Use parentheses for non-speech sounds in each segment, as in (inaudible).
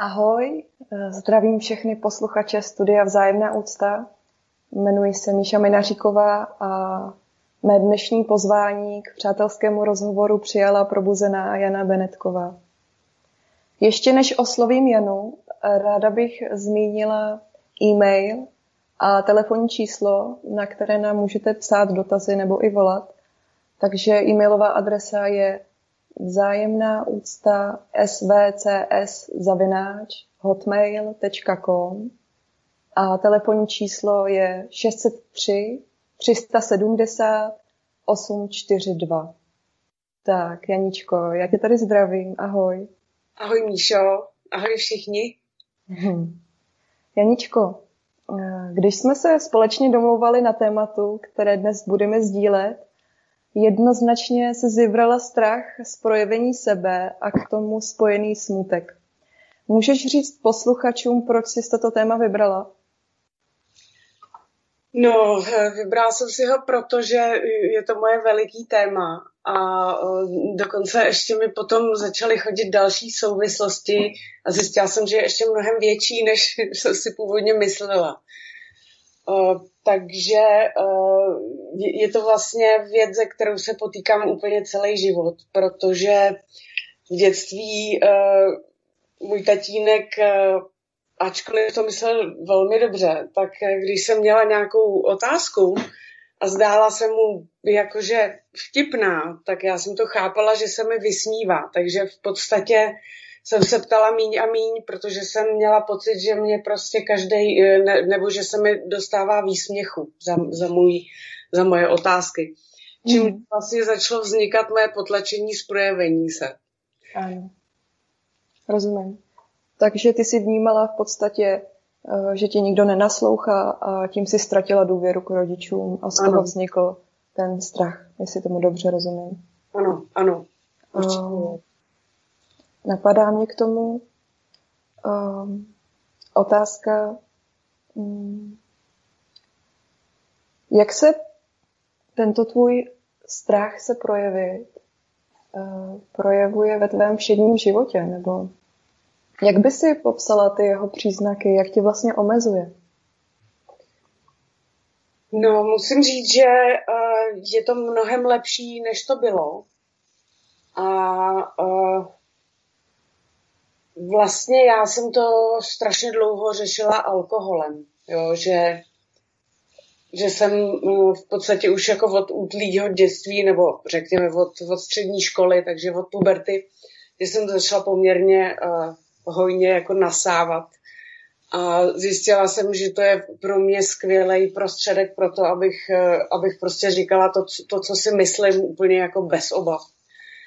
Ahoj, zdravím všechny posluchače Studia Vzájemná úcta. Jmenuji se Míša Minaříková a mé dnešní pozvání k přátelskému rozhovoru přijala probuzená Jana Benetková. Ještě než oslovím Janu, ráda bych zmínila e-mail a telefonní číslo, na které nám můžete psát dotazy nebo i volat. Takže e-mailová adresa je vzájemná úcta svcs zavináč hotmail.com a telefonní číslo je 603 370 842. Tak, Janíčko, já tě tady zdravím, ahoj. Ahoj Míšo, ahoj všichni. Hmm. Janičko, když jsme se společně domlouvali na tématu, které dnes budeme sdílet, Jednoznačně se vybrala strach z projevení sebe a k tomu spojený smutek. Můžeš říct posluchačům, proč jsi toto téma vybrala? No, vybrala jsem si ho, protože je to moje veliký téma a dokonce ještě mi potom začaly chodit další souvislosti a zjistila jsem, že je ještě mnohem větší, než (laughs) jsem si původně myslela. Takže je to vlastně věc, ze kterou se potýkám úplně celý život, protože v dětství můj tatínek, ačkoliv to myslel velmi dobře, tak když jsem měla nějakou otázku a zdála se mu jakože vtipná, tak já jsem to chápala, že se mi vysmívá. Takže v podstatě jsem se ptala míň a míň, protože jsem měla pocit, že mě prostě každý, eh, ne, nebo že se mi dostává výsměchu za, za, můj, za moje otázky. Čím mm. vlastně začalo vznikat moje potlačení z projevení se. Ano. Rozumím. Takže ty si vnímala v podstatě, eh, že ti nikdo nenaslouchá a tím si ztratila důvěru k rodičům a z toho vznikl ten strach, jestli tomu dobře rozumím. Ano, ano. Určitě. Napadá mě k tomu um, otázka, um, jak se tento tvůj strach se projevit, uh, projevuje ve tvém všedním životě, nebo jak by si popsala ty jeho příznaky, jak tě vlastně omezuje? No, musím říct, že uh, je to mnohem lepší, než to bylo. A uh, Vlastně já jsem to strašně dlouho řešila alkoholem, jo, že, že jsem mm, v podstatě už jako od útlýho dětství, nebo řekněme od, od střední školy, takže od puberty, že jsem začala poměrně uh, hojně jako nasávat. A zjistila jsem, že to je pro mě skvělý prostředek pro to, abych, uh, abych prostě říkala to, to, co si myslím úplně jako bez obav.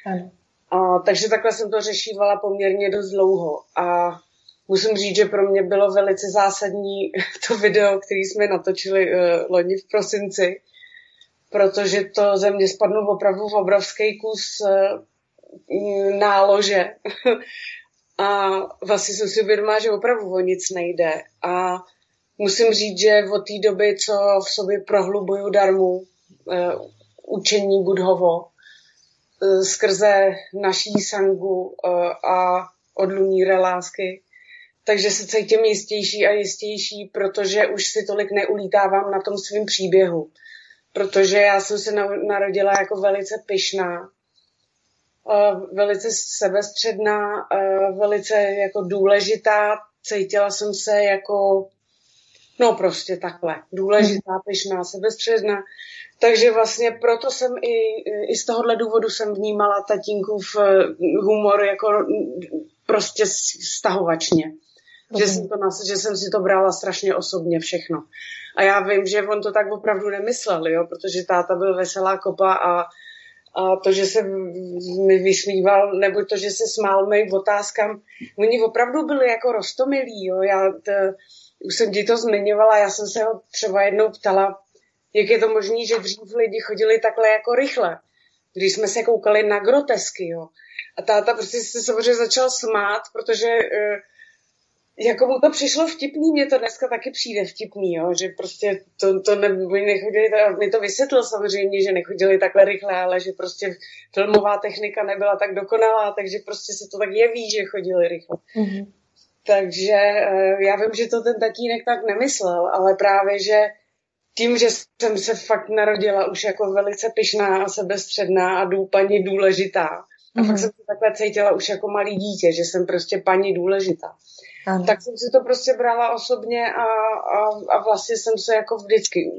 Ano. A, takže takhle jsem to řešívala poměrně dost dlouho. A musím říct, že pro mě bylo velice zásadní (laughs) to video, který jsme natočili uh, loni v prosinci, protože to ze mě spadnul opravdu v obrovský kus uh, nálože. (laughs) a vlastně jsem si uvědomila, že opravdu o nic nejde. A musím říct, že od té doby, co v sobě prohlubuju darmu, uh, učení Budhovo, skrze naší sangu e, a odluníre lásky. Takže se cítím jistější a jistější, protože už si tolik neulítávám na tom svém příběhu. Protože já jsem se narodila jako velice pyšná, e, velice sebestředná, velice jako důležitá. Cítila jsem se jako, no prostě takhle, důležitá, pyšná, sebestředná. Takže vlastně proto jsem i, i z tohohle důvodu jsem vnímala tatínkův eh, humor jako prostě stahovačně. Že jsem, to, že jsem si to brala strašně osobně všechno. A já vím, že on to tak opravdu nemyslel, jo, protože táta byl veselá kopa a, a to, že se mi vysmíval, nebo to, že se smál mým otázkám, oni opravdu byli jako rostomilí, jo. Já to, už jsem ti to zmiňovala, já jsem se ho třeba jednou ptala, jak je to možné, že dřív lidi chodili takhle jako rychle, když jsme se koukali na grotesky, jo. A táta prostě se samozřejmě začal smát, protože uh, jako mu to přišlo vtipný, mě to dneska taky přijde vtipný, jo, že prostě to, to ne, nechodili, to, mi to vysvětlil samozřejmě, že nechodili takhle rychle, ale že prostě filmová technika nebyla tak dokonalá, takže prostě se to tak jeví, že chodili rychle. Mm-hmm. Takže uh, já vím, že to ten tatínek tak nemyslel, ale právě, že tím, že jsem se fakt narodila už jako velice pyšná a sebestředná a dů, paní důležitá. A mm-hmm. fakt jsem se takhle cítila už jako malý dítě, že jsem prostě paní důležitá. Ano. Tak jsem si to prostě brala osobně a, a, a vlastně jsem se jako vždycky,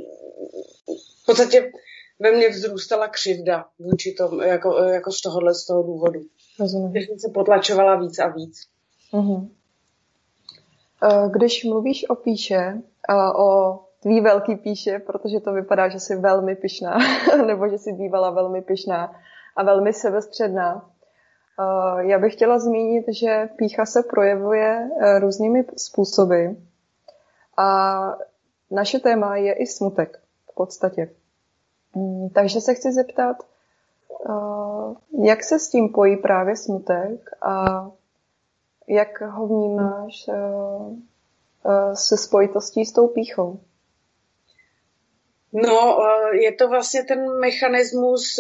v podstatě ve mně vzrůstala křivda vůči tomu, jako, jako z tohohle z toho důvodu. Rozumím. Když jsem se potlačovala víc a víc. Uh-huh. Když mluvíš o píše, o tvý velký píše, protože to vypadá, že jsi velmi pyšná, (laughs) nebo že jsi bývala velmi pyšná a velmi sebestředná, Eh, já bych chtěla zmínit, že pícha se projevuje eh, různými způsoby a naše téma je i smutek v podstatě. Mm, takže se chci zeptat, eh, jak se s tím pojí právě smutek a jak ho vnímáš se spojitostí s tou píchou? No, je to vlastně ten mechanismus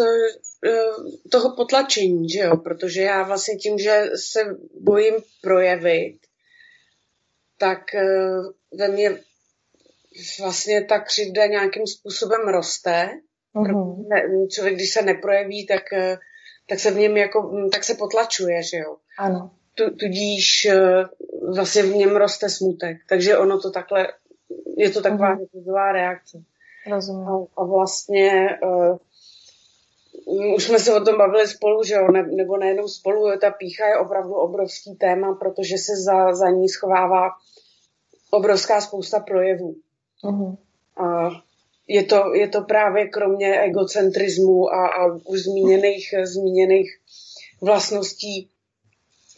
Eh, toho potlačení, že jo? Protože já vlastně tím, že se bojím projevit, tak eh, ve mně vlastně ta křivda nějakým způsobem roste. Mm-hmm. Člověk, když se neprojeví, tak, eh, tak se v něm jako, hm, tak se potlačuje, že jo? Ano. Tudíž vlastně v něm roste smutek. Takže ono to takhle, je to taková mm-hmm. reakce. Rozumím. A, a vlastně už jsme se o tom bavili spolu, že jo, ne, nebo nejenom spolu, ta pícha je opravdu obrovský téma, protože se za, za ní schovává obrovská spousta projevů. Uh-huh. A je to, je to právě kromě egocentrismu a, a už zmíněných, zmíněných vlastností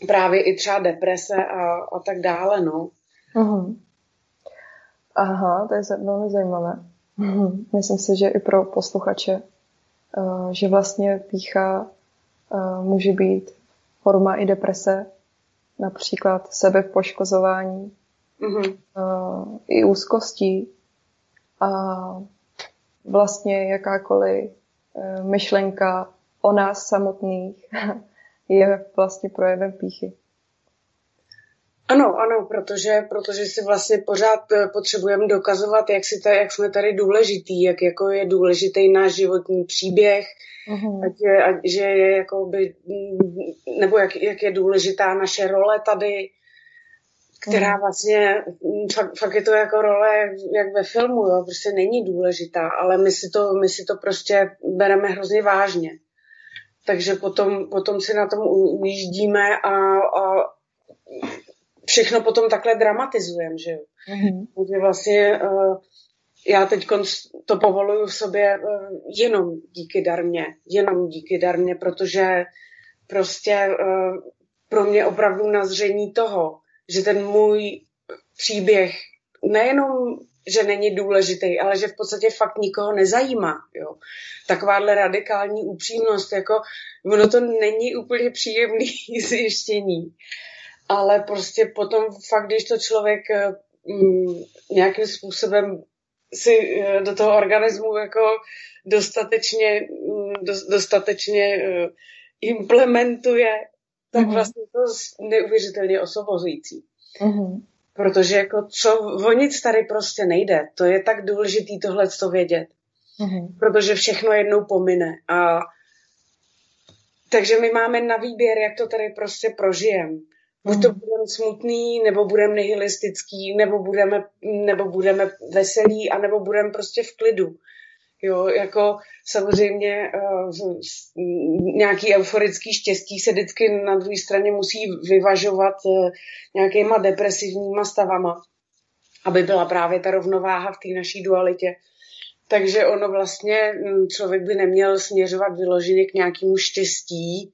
právě i třeba deprese a, a tak dále, no. Uh-huh. Aha, to je velmi zajímavé. Uh-huh. Myslím si, že i pro posluchače Eh, že vlastně pícha eh, může být forma i deprese, například sebepoškozování, mm-hmm. i úzkostí a vlastně jakákoliv myšlenka o nás samotných (laughs) je vlastně projevem píchy. Ano, ano, protože, protože si vlastně pořád eh, potřebujeme dokazovat, jak, si tady, jak jsme tady důležitý, jak jako je důležitý náš životní příběh, uh-huh. ať je, ať, že je jako by, nebo jak, jak je důležitá naše role tady, která uh-huh. vlastně, fakt, fakt je to jako role jak ve filmu, jo, prostě není důležitá, ale my si to, my si to prostě bereme hrozně vážně. Takže potom, potom si na tom ujíždíme a, a všechno potom takhle dramatizujeme, že jo. Mm-hmm. Vlastně uh, já teď to povoluju v sobě uh, jenom díky darmě, jenom díky darmě, protože prostě uh, pro mě opravdu nazření toho, že ten můj příběh nejenom že není důležitý, ale že v podstatě fakt nikoho nezajímá. Jo. Takováhle radikální upřímnost, jako ono to není úplně příjemný (laughs) zjištění ale prostě potom fakt, když to člověk mm, nějakým způsobem si eh, do toho organismu jako dostatečně, mm, dostatečně eh, implementuje, tak mm-hmm. vlastně to neuvěřitelně osvobozující. Mm-hmm. Protože jako co, o nic tady prostě nejde. To je tak důležitý tohle to vědět. Mm-hmm. Protože všechno jednou pomine. A takže my máme na výběr, jak to tady prostě prožijem. Buď to budeme smutný, nebo budeme nihilistický, nebo budeme, nebo budeme veselí, anebo budeme prostě v klidu. Jo, jako samozřejmě uh, nějaký euforický štěstí se vždycky na druhé straně musí vyvažovat uh, nějakýma depresivníma stavama, aby byla právě ta rovnováha v té naší dualitě. takže ono vlastně, mm, člověk by neměl směřovat vyloženě k nějakému štěstí,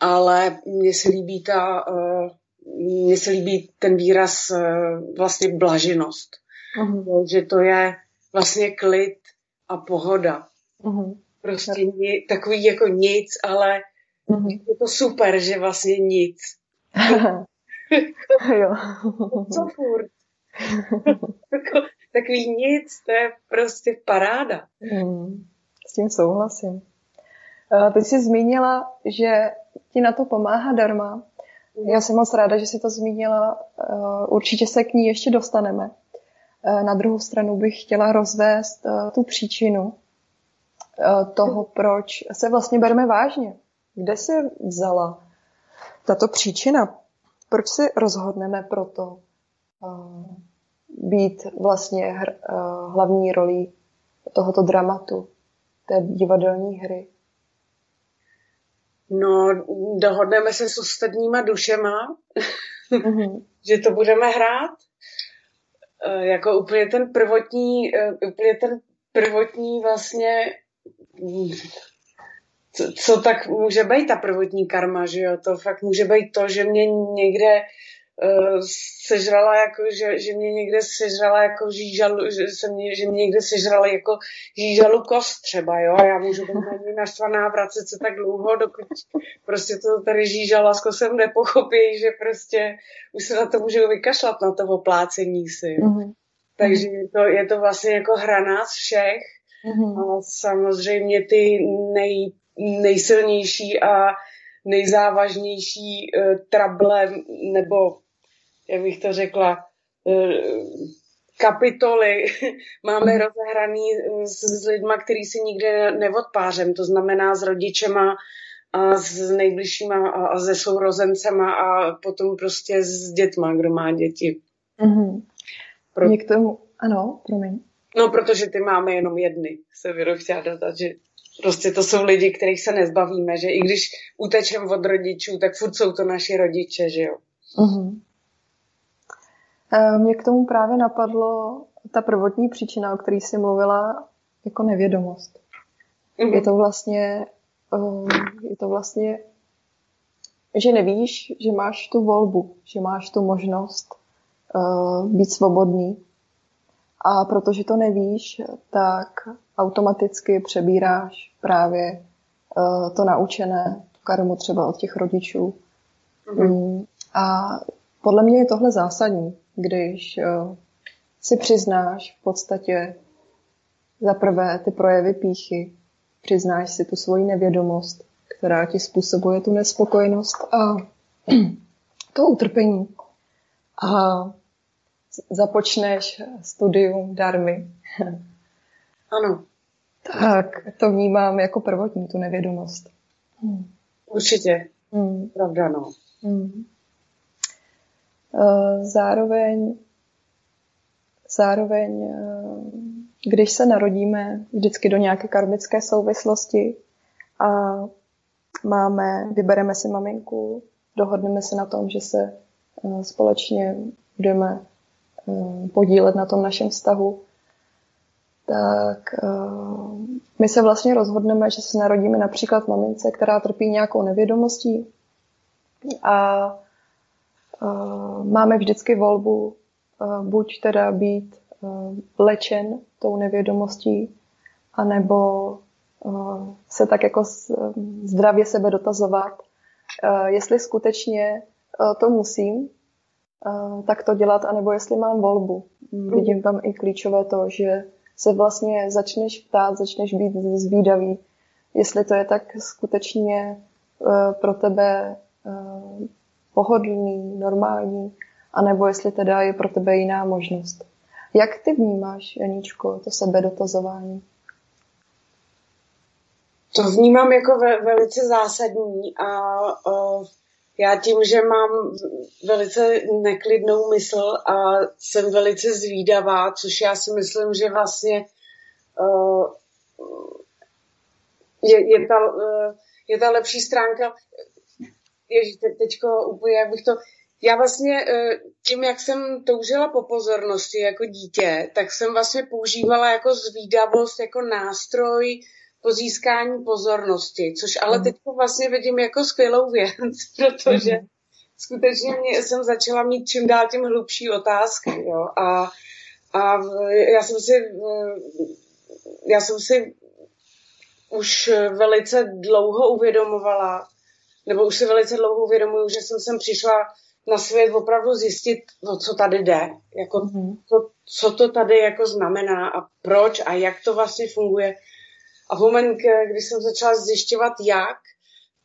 ale mně se líbí ta, uh, mně se líbí ten výraz uh, vlastně blaženost. Uh-huh. Že to je vlastně klid a pohoda. Uh-huh. Prostě ni, takový jako nic, ale uh-huh. je to super, že vlastně nic. (laughs) jo. Co furt? (laughs) takový nic, to je prostě paráda. Hmm, s tím souhlasím. Ty jsi zmínila, že ti na to pomáhá darma. Já jsem moc ráda, že jsi to zmínila. Určitě se k ní ještě dostaneme. Na druhou stranu bych chtěla rozvést tu příčinu toho, proč se vlastně bereme vážně. Kde se vzala tato příčina? Proč se rozhodneme pro to být vlastně hlavní rolí tohoto dramatu, té divadelní hry? No, dohodneme se s ostatníma dušema, mm-hmm. (laughs) že to budeme hrát. E, jako úplně ten prvotní, e, úplně ten prvotní vlastně, co, co tak může být ta prvotní karma, že jo? To fakt může být to, že mě někde sežrala jako, že, že mě někde sežrala jako žížalu, že, se mě, že mě někde sežrala jako žížalu kost třeba, jo, a já můžu být na ní naštvaná vracet se tak dlouho, dokud prostě to tady žížala s kosem nepochopí, že prostě už se na to můžu vykašlat, na to oplácení si. Mm-hmm. Takže je to, je to vlastně jako hra nás všech mm-hmm. a samozřejmě ty nej, nejsilnější a nejzávažnější uh, trable nebo jak bych to řekla, eh, kapitoly (laughs) máme rozehraný eh, s, s lidma, který si nikdy neodpářem, to znamená s rodičema a s nejbližšíma a, a se sourozencema a potom prostě s dětma, kdo má děti. Mm-hmm. Pro... Mě k tomu, ano, promiň. No, protože ty máme jenom jedny, se Věro chtěla dodat, že prostě to jsou lidi, kterých se nezbavíme, že i když utečem od rodičů, tak furt jsou to naši rodiče, že jo. Mm-hmm. Eh, mě k tomu právě napadlo ta prvotní příčina, o které jsi mluvila, jako nevědomost. Mm-hmm. Je to vlastně, eh, je to vlastně, že nevíš, že máš tu volbu, že máš tu možnost eh, být svobodný. A protože to nevíš, tak automaticky přebíráš právě to naučené, tu karmu třeba od těch rodičů. Mm-hmm. A podle mě je tohle zásadní, když uh, si přiznáš v podstatě za prvé ty projevy píchy, přiznáš si tu svoji nevědomost, která ti způsobuje tu nespokojenost a (clears throat) to utrpení. A započneš studium darmy. (laughs) Ano. Tak to vnímám jako prvotní, tu nevědomost. Hmm. Určitě. Hmm. Pravda, no. Hmm. Eh, zároveň, zároveň, eh, když se narodíme vždycky do nějaké karmické souvislosti a máme, vybereme si maminku, dohodneme se na tom, že se eh, společně budeme podílet na tom našem vztahu, tak my se vlastně rozhodneme, že se narodíme například mamince, která trpí nějakou nevědomostí a máme vždycky volbu buď teda být lečen tou nevědomostí, anebo se tak jako zdravě sebe dotazovat, jestli skutečně to musím, tak to dělat, anebo jestli mám volbu. Mm. Vidím tam i klíčové to, že se vlastně začneš ptát, začneš být zvídavý, jestli to je tak skutečně pro tebe pohodlný, normální, anebo jestli teda je pro tebe jiná možnost. Jak ty vnímáš, Janíčko, to sebedotazování? To vnímám jako ve, velice zásadní a uh, já tím, že mám velice neklidnou mysl a jsem velice zvídavá, což já si myslím, že vlastně uh, je, je, ta, uh, je ta lepší stránka ježi, te, teďko úplně, jak bych to, Já vlastně eh, tím, jak jsem toužila po pozornosti jako dítě, tak jsem vlastně používala jako zvídavost jako nástroj po získání pozornosti, což ale mm. teď vlastně vidím jako skvělou věc, (laughs) protože mm. skutečně mě, jsem začala mít čím dál tím hlubší otázky. Jo? A, a já jsem si já jsem si už velice dlouho uvědomovala, nebo už si velice dlouho uvědomuju, že jsem sem přišla na svět opravdu zjistit, o co tady jde, jako mm-hmm. to, co to tady jako znamená a proč a jak to vlastně funguje. A v moment, kdy jsem začala zjišťovat jak,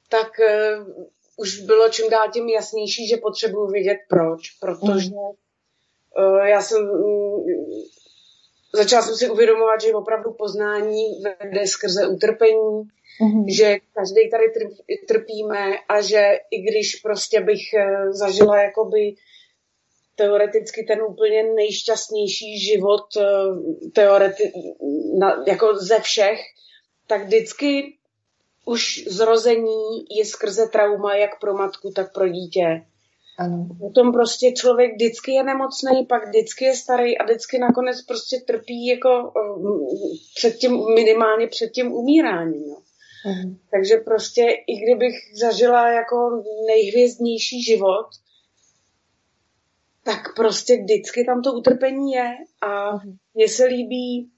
tak uh, už bylo čím dál tím jasnější, že potřebuju vědět proč, protože mm-hmm. uh, já jsem um, začala jsem si uvědomovat, že opravdu poznání vede skrze utrpení, mm-hmm. že každý tady trpíme a že i když prostě bych eh, zažila jakoby teoreticky ten úplně nejšťastnější život eh, teoreti- na, jako ze všech, tak vždycky už zrození je skrze trauma jak pro matku, tak pro dítě. Ano. Potom prostě člověk vždycky je nemocný, pak vždycky je starý a vždycky nakonec prostě trpí jako před tím, minimálně před tím umíráním. No. Takže prostě i kdybych zažila jako nejhvězdnější život, tak prostě vždycky tam to utrpení je a mně se líbí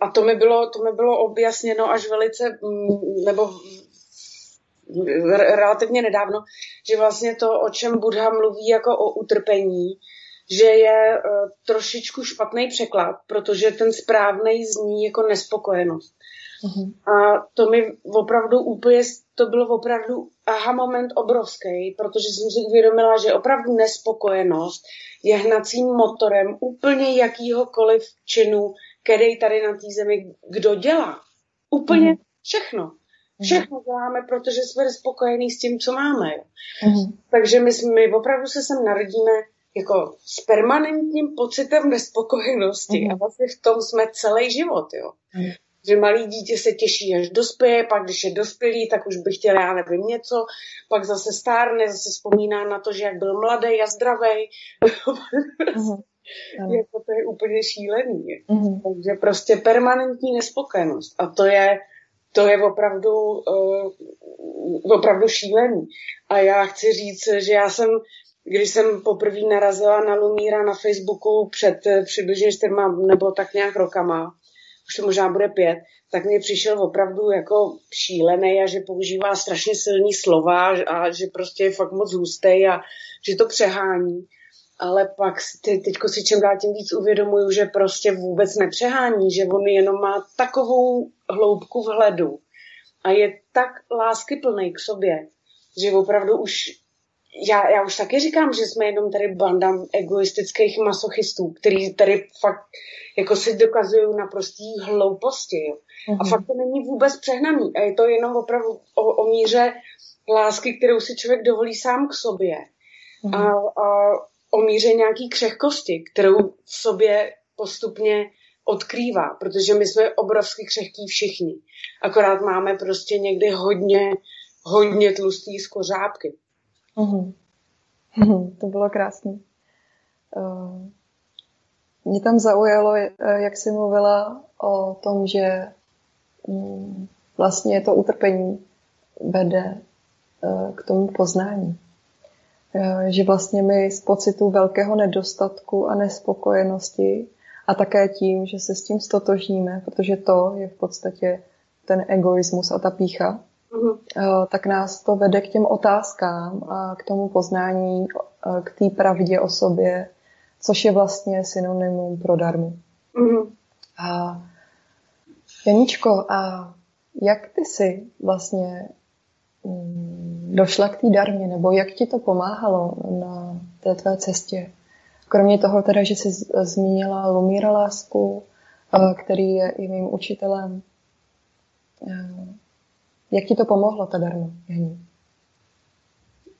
a to mi bylo, to mi bylo objasněno až velice, mm, nebo relativně nedávno, že vlastně to, o čem Buddha mluví jako o utrpení, že je uh, trošičku špatný překlad, protože ten správný zní jako nespokojenost. Uh-huh. A to mi opravdu úplně, to byl opravdu aha moment obrovský, protože jsem si uvědomila, že opravdu nespokojenost je hnacím motorem úplně jakýhokoliv činu, který tady na té zemi kdo dělá. Úplně uh-huh. všechno. Všechno děláme, protože jsme spokojení s tím, co máme. Uh-huh. Takže my, my opravdu se sem narodíme jako s permanentním pocitem nespokojenosti uh-huh. a vlastně v tom jsme celý život. Jo. Uh-huh že malý dítě se těší, až dospěje, pak když je dospělý, tak už by chtěl, já nevím, něco, pak zase stárne, zase vzpomíná na to, že jak byl mladý a zdravý. Uh-huh. (laughs) jako to je úplně šílený. Uh-huh. Takže prostě permanentní nespokojenost. A to je, to je opravdu, uh, opravdu šílený. A já chci říct, že já jsem když jsem poprvé narazila na Lumíra na Facebooku před eh, přibližně čtyřma nebo tak nějak rokama, už to možná bude pět, tak mě přišel opravdu jako šílený a že používá strašně silný slova a že prostě je fakt moc hustý a že to přehání. Ale pak teď si čím dál tím víc uvědomuju, že prostě vůbec nepřehání, že on jenom má takovou hloubku vhledu a je tak láskyplný k sobě, že opravdu už já, já už taky říkám, že jsme jenom tady banda egoistických masochistů, který tady fakt jako si dokazují na prostý hlouposti. Jo. Mm-hmm. A mhm. fakt to není vůbec přehnaný. A je to jenom opravdu o, o míře lásky, kterou si člověk dovolí sám k sobě. Mm-hmm. A, a o míře nějaký křehkosti, kterou v sobě postupně odkrývá, protože my jsme obrovsky křehký všichni. Akorát máme prostě někdy hodně, hodně tlustý skořápky. Mm-hmm. To bylo krásné. Uh, mě tam zaujalo, eh, jak jsi mluvila o tom, že um, vlastně to utrpení vede uh, k tomu poznání. Uh, že vlastně my z pocitu velkého nedostatku a nespokojenosti a také tím, že se s tím stotožníme, protože to je v podstatě ten egoismus a ta pícha, Mhm. Eh, tak nás to vede k těm otázkám a k tomu poznání, eh, k té pravdě o sobě, což je vlastně synonymum pro darmu. Mm-hmm. A Janičko, a jak ty jsi vlastně mm, došla k té darmě, nebo jak ti to pomáhalo na té tvé cestě? Kromě toho teda, že jsi zmínila Lumíra Lásku, eh, který je i mým učitelem, jak ti to pomohlo, ta darmo, Janí?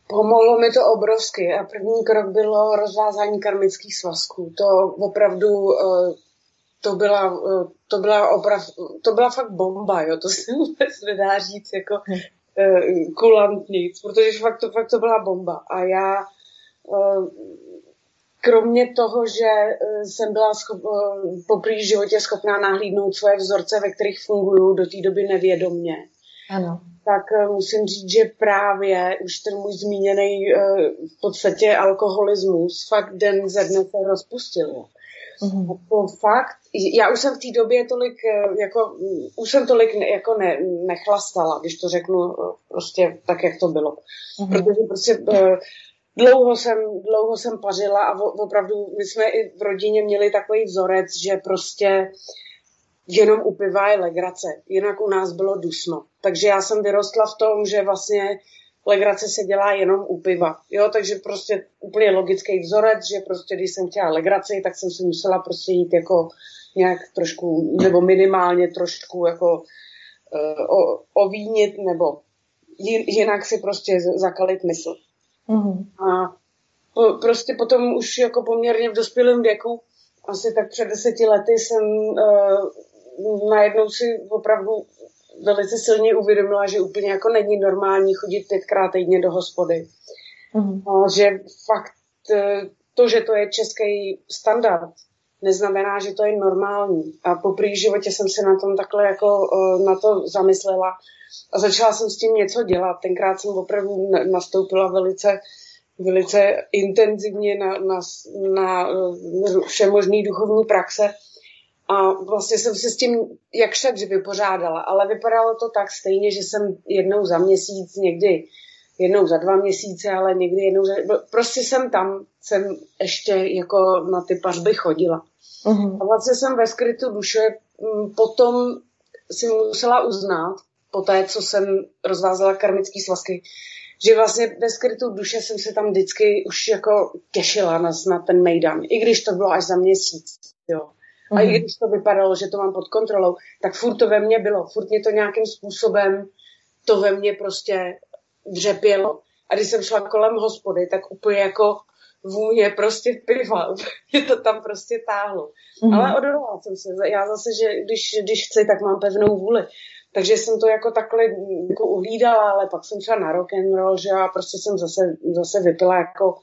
Pomohlo mi to obrovsky a první krok bylo rozvázání karmických svazků. To opravdu, eh, to byla, eh, to byla, oprav, to byla fakt bomba, jo, to se (laughs) vůbec nedá říct, jako, uh, kulantnic, protože fakt to, fakt to byla bomba. A já uh, kromě toho, že jsem byla schop, po prý životě schopná nahlídnout svoje vzorce, ve kterých fungují do té doby nevědomně, ano. tak musím říct, že právě už ten můj zmíněný v podstatě alkoholismus fakt den ze dne se rozpustil. Mm-hmm. Jako fakt, já už jsem v té době tolik, eh, jako, už jsem tolik ne, jako ne, nechlastala, když to řeknu eh, prostě tak, jak to bylo. Mm-hmm. Protože prostě uh, dlouho jsem, dlouho jsem pařila a opravdu my jsme i v rodině měli takový vzorec, že prostě jenom u piva je legrace, jinak u nás bylo dusno. Takže já jsem vyrostla v tom, že vlastně legrace se dělá jenom u piva. Jo, takže prostě úplně logický vzorec, že prostě když jsem chtěla legraci, tak jsem si musela prostě jít jako nějak trošku, nebo minimálně trošku jako uh, ovínit, nebo jinak si prostě zakalit mysl. Mm-hmm. A po, prostě potom už jako poměrně v dospělém věku, asi tak před deseti lety jsem uh, najednou si opravdu velice silně uvědomila, že úplně jako není normální chodit pětkrát týdně do hospody. Mm-hmm. A že fakt e, to, že to je český standard, neznamená, že to je normální. A po první životě jsem se na tom takhle jako e, na to zamyslela a začala jsem s tím něco dělat. Tenkrát jsem opravdu nastoupila velice velice intenzivně na, na, na, na všemožný duchovní praxe a vlastně jsem se s tím jak však vypořádala, ale vypadalo to tak stejně, že jsem jednou za měsíc, někdy jednou za dva měsíce, ale někdy jednou za... Prostě jsem tam, jsem ještě jako na ty pařby chodila. Uh-huh. A vlastně jsem ve skrytu duše mm, potom si musela uznat, po té, co jsem rozvázala karmický svazky, že vlastně ve skrytu duše jsem se tam vždycky už jako těšila na, na ten mejdan, i když to bylo až za měsíc. Jo. Mm. A i mhm. když to vypadalo, že to mám pod kontrolou, tak furt to ve mně bylo. Furt mě to nějakým způsobem, to ve mně prostě dřepělo. A když jsem šla kolem hospody, tak úplně jako vůně prostě piva. (laughs) Mě to tam prostě táhlo. Mm. Ale odolala jsem se. Já zase, že když, když chci, tak mám pevnou vůli. Takže jsem to jako takhle jako uhlídala, ale pak jsem šla na rock and roll, že a prostě jsem zase, zase vypila jako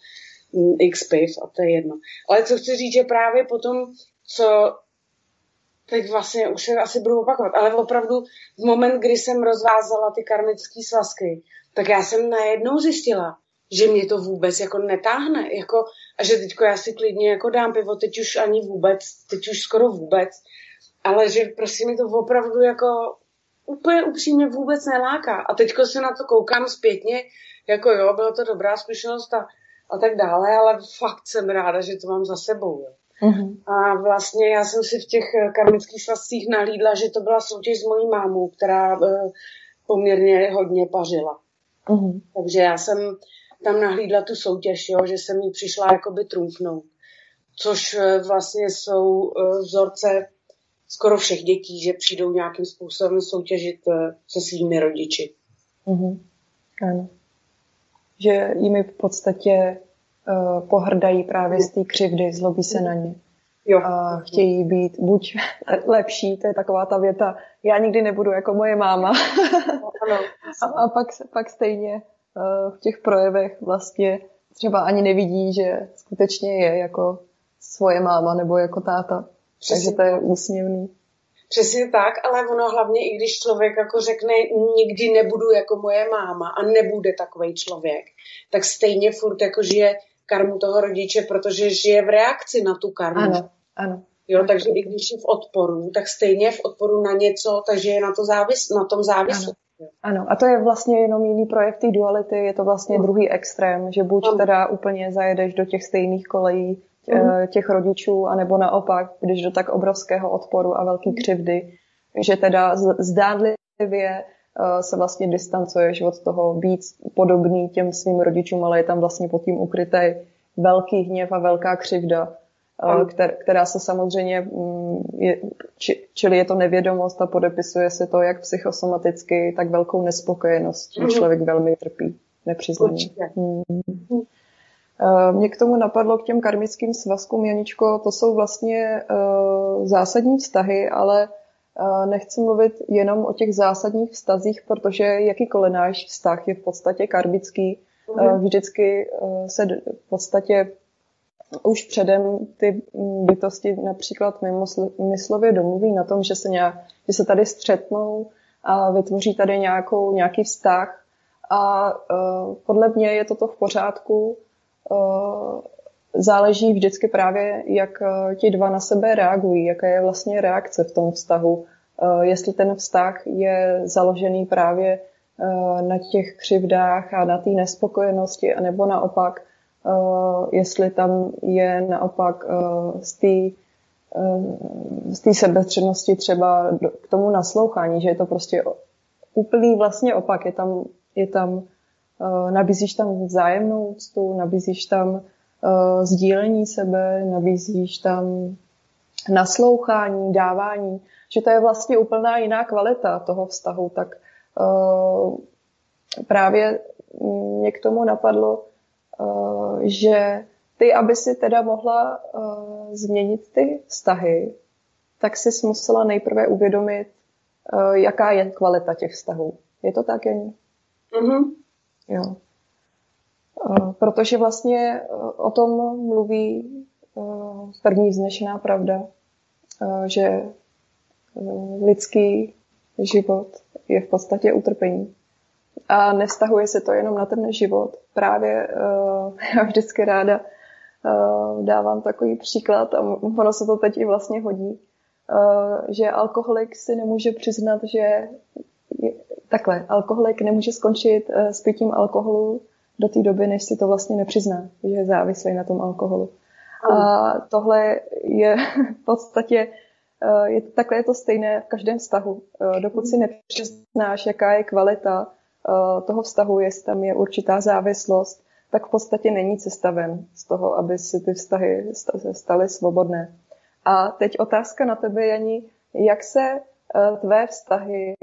mm, x piv a to je jedno. Ale co chci říct, že právě potom co teď vlastně už se asi budu opakovat, ale opravdu v moment, kdy jsem rozvázala ty karmické svazky, tak já jsem najednou zjistila, že mě to vůbec jako netáhne, jako, a že teďko já si klidně jako dám pivo, teď už ani vůbec, teď už skoro vůbec, ale že prostě mi to opravdu jako úplně upřímně vůbec neláká. A teďko se na to koukám zpětně, jako jo, byla to dobrá zkušenost a, a tak dále, ale fakt jsem ráda, že to mám za sebou. Jo. Uh-huh. A vlastně já jsem si v těch eh, karmických svazcích nalídla, že to byla soutěž s mojí mámou, která uh, poměrně hodně pařila. Uh-huh. Takže já jsem tam nahlídla tu soutěž, jo, že jsem jí přišla jakoby trumfnout. Což uh, vlastně jsou vzorce skoro všech dětí, že přijdou nějakým způsobem soutěžit se svými rodiči. Uh-huh. Ano. Že jimi v podstatě uh, pohrdají právě z té křivdy, zlobí se na ně. Jo. A chtějí být buď (laughs) lepší, to je taková ta věta, já nikdy nebudu jako moje máma. Ano, (laughs) a, a pak, pak stejně uh, v těch projevech vlastně třeba ani nevidí, že skutečně je jako svoje máma nebo jako táta. Přesně. Takže to je úsměvný. Přesně tak, ale ono hlavně, i když člověk jako řekne, nikdy nebudu jako moje máma a nebude takový člověk, tak stejně furt jako žije karmu toho rodiče, protože žije v reakci na tu karmu. Ano, ano. Jo, takže i když je v odporu, tak stejně v odporu na něco, takže je na, to závis, na tom závislý. Ano. ano, a to je vlastně jenom jiný projekt té duality, je to vlastně no. druhý extrém, že buď ano. teda úplně zajedeš do těch stejných kolejí uh těch rodičů, anebo naopak, když do tak obrovského odporu a velký křivdy, že teda zdánlivě se vlastně distancuješ od toho být podobný těm svým rodičům, ale je tam vlastně pod tím ukrytý velký hněv a velká křivda, eh, která se samozřejmě, mm, je, či, čili je to nevědomost a podepisuje se to jak psychosomaticky, tak velkou nespokojeností. Mm. Člověk velmi trpí, nepřiznaně. Mm. Mě k tomu napadlo k těm karmickým svazkům, Janičko, to jsou vlastně uh, zásadní vztahy, ale Nechci mluvit jenom o těch zásadních vztazích, protože jakýkoliv náš vztah je v podstatě karbický. Mm-hmm. Vždycky se v podstatě už předem ty bytosti například myslově domluví na tom, že se, nějak, že se tady střetnou a vytvoří tady nějakou, nějaký vztah. A uh, podle mě je toto v pořádku. Uh, záleží vždycky právě, jak uh, ti dva na sebe reagují, jaká je vlastně reakce v tom vztahu. Uh, jestli ten vztah je založený právě uh, na těch křivdách a na té nespokojenosti, anebo naopak jestli tam je naopak z té z té sebestřednosti třeba k tomu naslouchání, že je to prostě úplný vlastně opak. Je tam, je tam nabízíš tam vzájemnou úctu, nabízíš tam sdílení sebe, nabízíš tam naslouchání, dávání, že to je vlastně úplná jiná kvalita toho vztahu, tak právě mě k tomu napadlo, Eh, že ty, aby si teda mohla uh, změnit ty vztahy, tak si musela nejprve uvědomit, uh, jaká je kvalita těch vztahů. Je to tak, Jení? Mm-hmm. Jo. Uh, protože vlastně uh, o tom mluví uh, první vznešená pravda, že lidský život je v podstatě utrpení. A nevztahuje se to jenom na ten život. Právě (laughs) já vždycky ráda dávám takový příklad a ono se to teď i vlastně hodí, že alkoholik si nemůže přiznat, že takhle, alkoholik nemůže skončit s pitím alkoholu do té doby, než si to vlastně nepřizná, že je závislý na tom alkoholu. A tohle je (laughs) v podstatě je, takhle je to stejné v každém vztahu. Dokud si nepřiznáš, jaká je kvalita Eh, toho vztahu, jestli tam je určitá závislost, tak v podstatě není cesta ven z toho, aby si ty vztahy staly svobodné. A teď otázka na tebe, Jani, jak se eh, tvé vztahy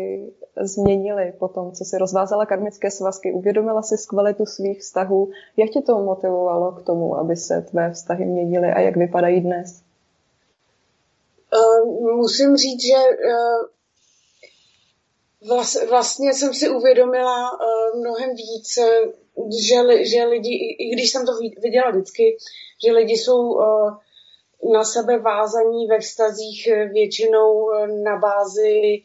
změnily po tom, co si rozvázala karmické svazky, uvědomila si kvalitu svých vztahů, jak tě to motivovalo k tomu, aby se tvé vztahy měnily a jak vypadají dnes? Uh, musím říct, že uh, vlastně jsem si uvědomila mnohem víc, eh, že, že lidi, i když jsem to viděla vždycky, že lidi jsou uh, na sebe vázaní ve vztazích většinou na bázi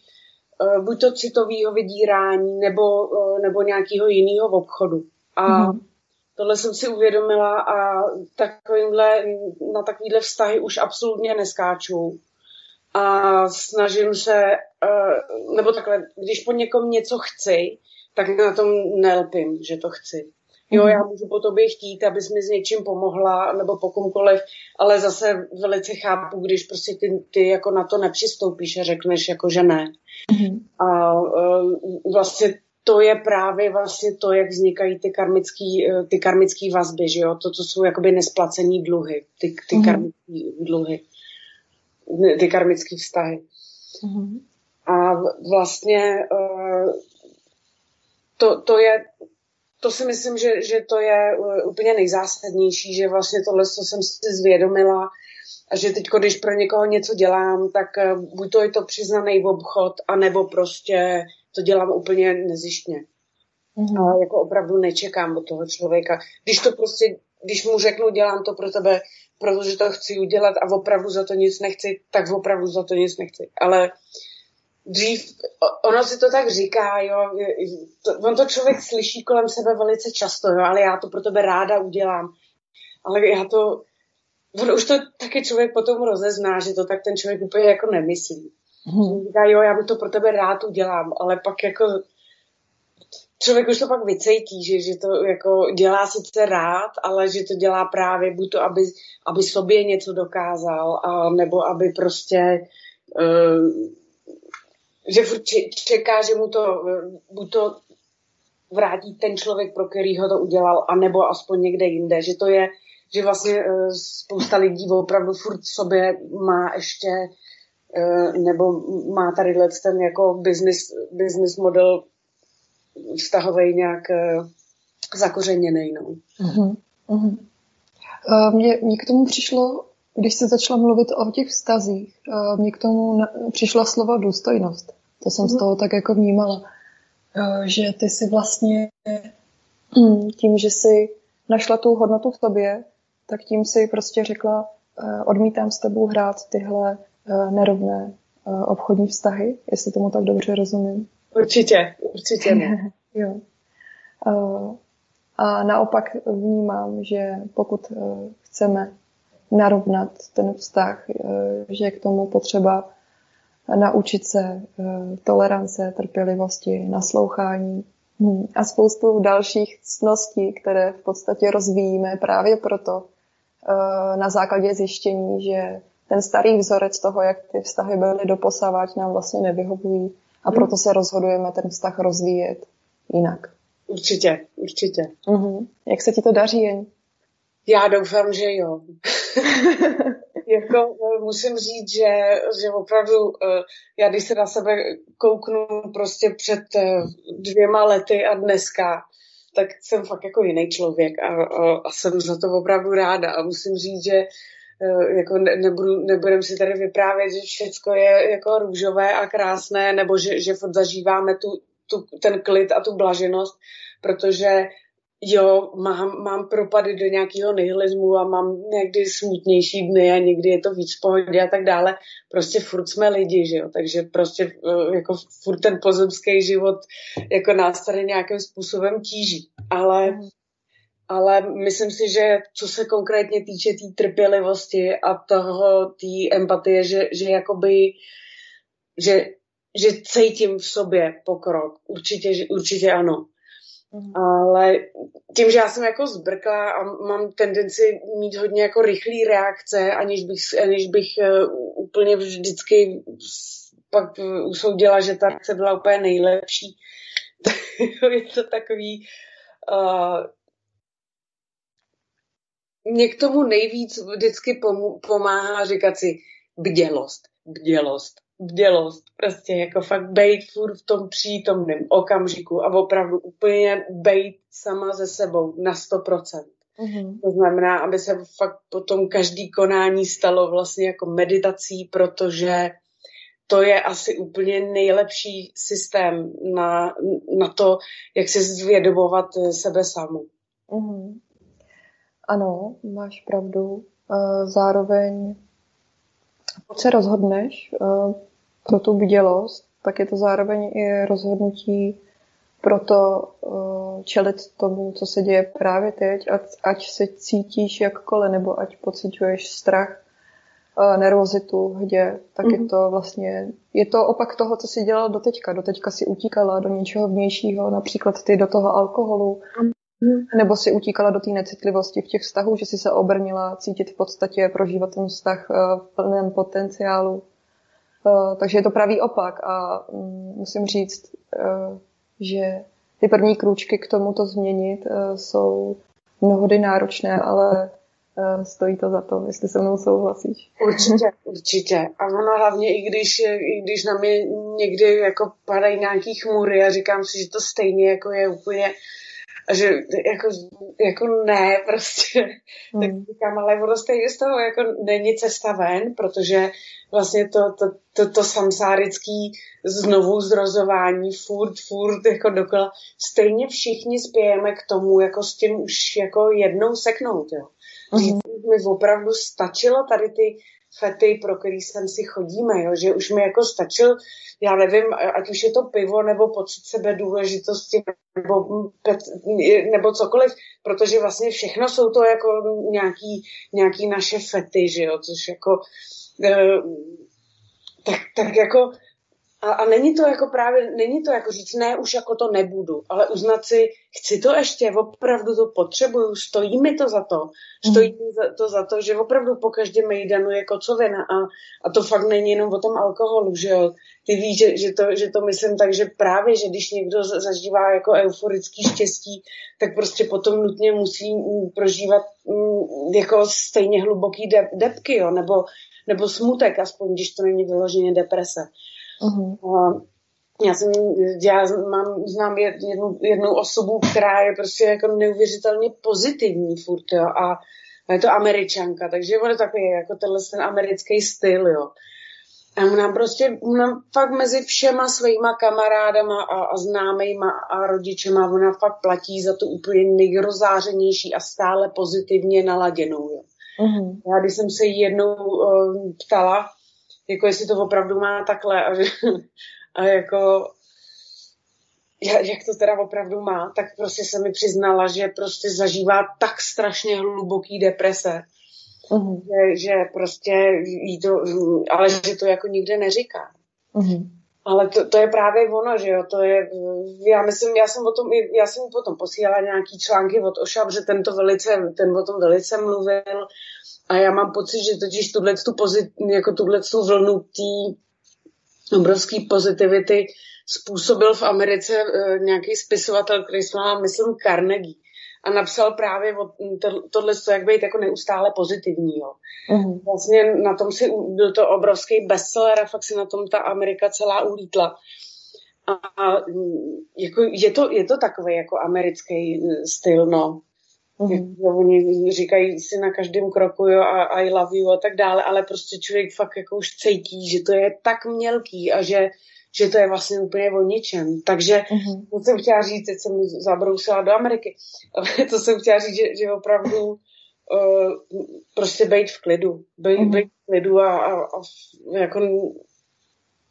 uh, buď to citového vydírání nebo, nebo nějakého jiného obchodu. A mm-hmm. tohle jsem si uvědomila a takovýmhle, na takovýhle vztahy už absolutně neskáču a snažím se, nebo takhle, když po někom něco chci, tak na tom nelpím, že to chci. Jo, já můžu po tobě chtít, abys mi s něčím pomohla, nebo po komkoliv, ale zase velice chápu, když prostě ty, ty jako na to nepřistoupíš a řekneš jako, že ne. Mm-hmm. A uh, vlastně to je právě vlastně to, jak vznikají ty karmický, e, ty karmický vazby, že jo? To, co jsou jakoby nesplacený dluhy, ty, ty mm-hmm. karmický dluhy ty karmické vztahy. Mm-hmm. A vlastně uh, to, to je, to si myslím, že, že to je uh, úplně nejzásadnější, že vlastně tohle, co jsem si zvědomila, a že teď, když pro někoho něco dělám, tak uh, buď to je to přiznaný obchod, anebo prostě to dělám úplně nezištně. Mm-hmm. A jako opravdu nečekám od toho člověka. Když to prostě, když mu řeknu, dělám to pro tebe protože to chci udělat a opravdu za to nic nechci, tak opravdu za to nic nechci. Ale dřív, ono si to tak říká, jo, to, on to člověk slyší kolem sebe velice často, jo, ale já to pro tebe ráda udělám. Ale já to, on už to taky člověk potom rozezná, že to tak ten člověk úplně jako nemyslí. Hmm. Říká, jo, já bych to pro tebe rád udělám, ale pak jako člověk už to pak vycejtí, že, že to jako dělá sice rád, ale že to dělá právě buď to, aby, aby sobě něco dokázal, a, nebo aby prostě uh, že furt čeká, že mu to buď to vrátí ten člověk, pro který ho to udělal, anebo aspoň někde jinde, že to je, že vlastně uh, spousta lidí opravdu furt sobě má ještě uh, nebo má tady ten jako business, business model vztahový nějak zakořeněný. No. Uh-huh. Uh-huh. Uh, mně k tomu přišlo Když se začala mluvit o těch vztazích, eh, mě k tomu přišla slova důstojnost. To jsem z mhm. toho tak jako vnímala. Eh, že ty si vlastně hm, tím, že si našla tu hodnotu v tobě, tak tím si prostě řekla, eh, odmítám s tebou hrát tyhle nerovné obchodní vztahy, jestli tomu tak dobře rozumím. Určitě, určitě ne. (laughs) jo. A naopak vnímám, že pokud chceme narovnat ten vztah, eh, že je k tomu potřeba naučit se eh, tolerance, trpělivosti, naslouchání hm, a spoustu dalších cností, které v podstatě rozvíjíme právě proto eh, na základě zjištění, že ten starý vzorec toho, jak ty vztahy byly doposávat, nám vlastně nevyhovují a hmm. proto se rozhodujeme ten vztah rozvíjet jinak. Určitě, určitě. Uh-huh. Jak se ti to daří, Jen? Já doufám, že jo. (laughs) jako eh, musím říct, že, že opravdu, eh, já když se na sebe kouknu prostě před eh, dvěma lety a dneska, tak jsem fakt jako jiný člověk a, a, a jsem za to opravdu ráda. A musím říct, že jako ne, nebudu, nebudem si tady vyprávět, že všechno je jako růžové a krásné, nebo že, že zažíváme tu, tu, ten klid a tu blaženost, protože jo, mám, mám propady do nějakého nihilismu a mám někdy smutnější dny a někdy je to víc pohodě a tak dále. Prostě furt jsme lidi, že jo, takže prostě eh, jako furt ten pozemský život jako nás tady nějakým způsobem tíží. Ale, ale myslím si, že co se konkrétně týče té tý trpělivosti a toho, té empatie, že, že jakoby, že, že cítím v sobě pokrok. Určitě, určitě ano. Mm. Ale tím, že já jsem jako zbrkla a mám tendenci mít hodně jako rychlý reakce, aniž bych, aniž bych uh, úplně vždycky pak usoudila, že ta reakce byla úplně nejlepší. (laughs) je to takový... Uh, mě k tomu nejvíc vždycky pomáhá říkat si bdělost, bdělost bdělost, prostě jako fakt bejt furt v tom přítomném okamžiku a opravdu úplně bejt sama ze sebou na 100%. Mm-hmm. To znamená, aby se fakt potom každý konání stalo vlastně jako meditací, protože to je asi úplně nejlepší systém na, na to, jak si zvědomovat sebe samu. Mm-hmm. Ano, máš pravdu. Zároveň, pokud se rozhodneš pro tu bdělost, tak je to zároveň i rozhodnutí pro to uh, čelit tomu, co se děje právě teď, ať, ať se cítíš jakkoliv, nebo ať pociťuješ strach, uh, nervozitu, hdě, tak mm-hmm. je mhm. to vlastně, je to opak toho, co jsi dělal doteďka. Doteďka si utíkala do něčeho vnějšího, například ty do toho alkoholu, mm-hmm. nebo si utíkala do té necitlivosti v těch vztahů, že si se obrnila cítit v podstatě, prožívat ten vztah uh, v plném potenciálu. Eh, takže je to pravý opak a mm, musím říct, eh, že ty první krůčky k tomu to změnit eh, jsou mnohdy náročné, ale stojí to za to, jestli se mnou souhlasíš. Určitě, (laughs) určitě. A ono hlavně, i když, i když na mě někdy jako padají nějaký chmury a říkám si, že to stejně jako je úplně a že jako, jako ne, (laughs) prostě, hmm. tak říkám, ale ono stejně z toho jako není cesta ven, protože vlastně to, to, to, to samsárický znovu zrozování, furt, furt jako dokola, stejně všichni spějeme k tomu, jako s tím už jako jednou seknout, jo. Mm-hmm. mi opravdu stačilo tady ty fety, pro který sem si chodíme, jo? že už mi jako stačil, já nevím, ať už je to pivo, nebo pocit sebe důležitosti, nebo, nebo cokoliv, protože vlastně všechno jsou to jako nějaký, nějaký naše fety, že jo, což jako eh, tak, tak jako a, a není to jako právě, není to jako říct, ne, už jako to nebudu, ale uznat si, chci to ještě, opravdu to potřebuju, stojí mi to za to, stojí mm. mi za to za to, že opravdu po každém mejdanu je kocovina a, a to fakt není jenom o tom alkoholu, že jo. Ty víš, že, že, to, že to myslím tak, že právě, že když někdo zažívá jako euforický štěstí, tak prostě potom nutně musí prožívat jako stejně hluboký de, depky, jo, nebo, nebo smutek, aspoň když to není vyloženě deprese. Uh-huh. Já jsem, já mám, znám jednu, jednu osobu, která je prostě jako neuvěřitelně pozitivní furt, jo, a je to američanka, takže on je takový jako tenhle ten americký styl, jo. A ona prostě, ona fakt mezi všema svýma kamarádama a, a známejma a rodičema, ona fakt platí za to úplně nejrozářenější a stále pozitivně naladěnou. Jo. Mm-hmm. Já když jsem se jí jednou uh, ptala, jako jestli to opravdu má takhle a, že, (laughs) a jako jak to teda opravdu má, tak prostě se mi přiznala, že prostě zažívá tak strašně hluboký deprese, uh-huh. že, že prostě jí to, ale že to jako nikde neříká. Uh-huh. Ale to, to, je právě ono, že jo, to je, já myslím, já jsem o tom, já jsem potom posílala nějaký články od Ošab, že ten to velice, ten o tom velice mluvil a já mám pocit, že totiž tuhle tu, pozit, jako tuhle tu vlnu té obrovský pozitivity způsobil v Americe uh, nějaký spisovatel, který se má, myslím, Carnegie a napsal právě o to, tohle, jak být jako neustále pozitivní. Jo. Mm-hmm. Vlastně na tom si, byl to obrovský bestseller a fakt si na tom ta Amerika celá ulítla. A, a jako je, to, je to takový jako americký styl, no. Mm-hmm. Oni říkají si na každém kroku jo, a I love you a tak dále, ale prostě člověk fakt jako už cítí, že to je tak mělký a že že to je vlastně úplně o ničem. Takže mm-hmm. to jsem chtěla říct, teď jsem zabrousila do Ameriky, ale (laughs) to jsem chtěla říct, že, že opravdu uh, prostě být v klidu. Být, mm-hmm. být v klidu a, a, a jako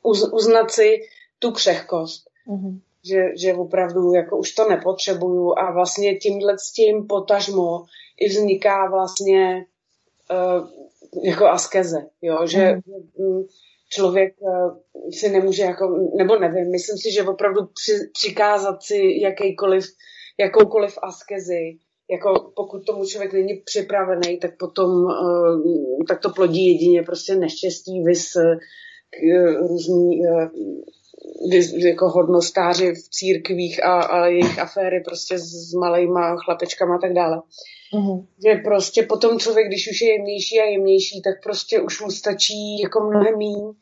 uz, uznat si tu křehkost. Mm-hmm. Že, že opravdu jako už to nepotřebuju a vlastně tímhle s tím potažmo i vzniká vlastně uh, jako askeze, jo, že mm-hmm člověk eh, si nemůže jako, nebo nevím, myslím si, že opravdu při, přikázat si jakýkoliv, jakoukoliv askezi, jako pokud tomu člověk není připravený, tak potom uh, tak to plodí jedině prostě neštěstí, vys uh, různý uh, vys, jako hodnostáři v církvích a, a jejich aféry prostě s, s malejma chlapečkama a tak dále. Mm-hmm. Že prostě potom člověk, když už je jemnější a jemnější, tak prostě už mu stačí jako mnohem míň.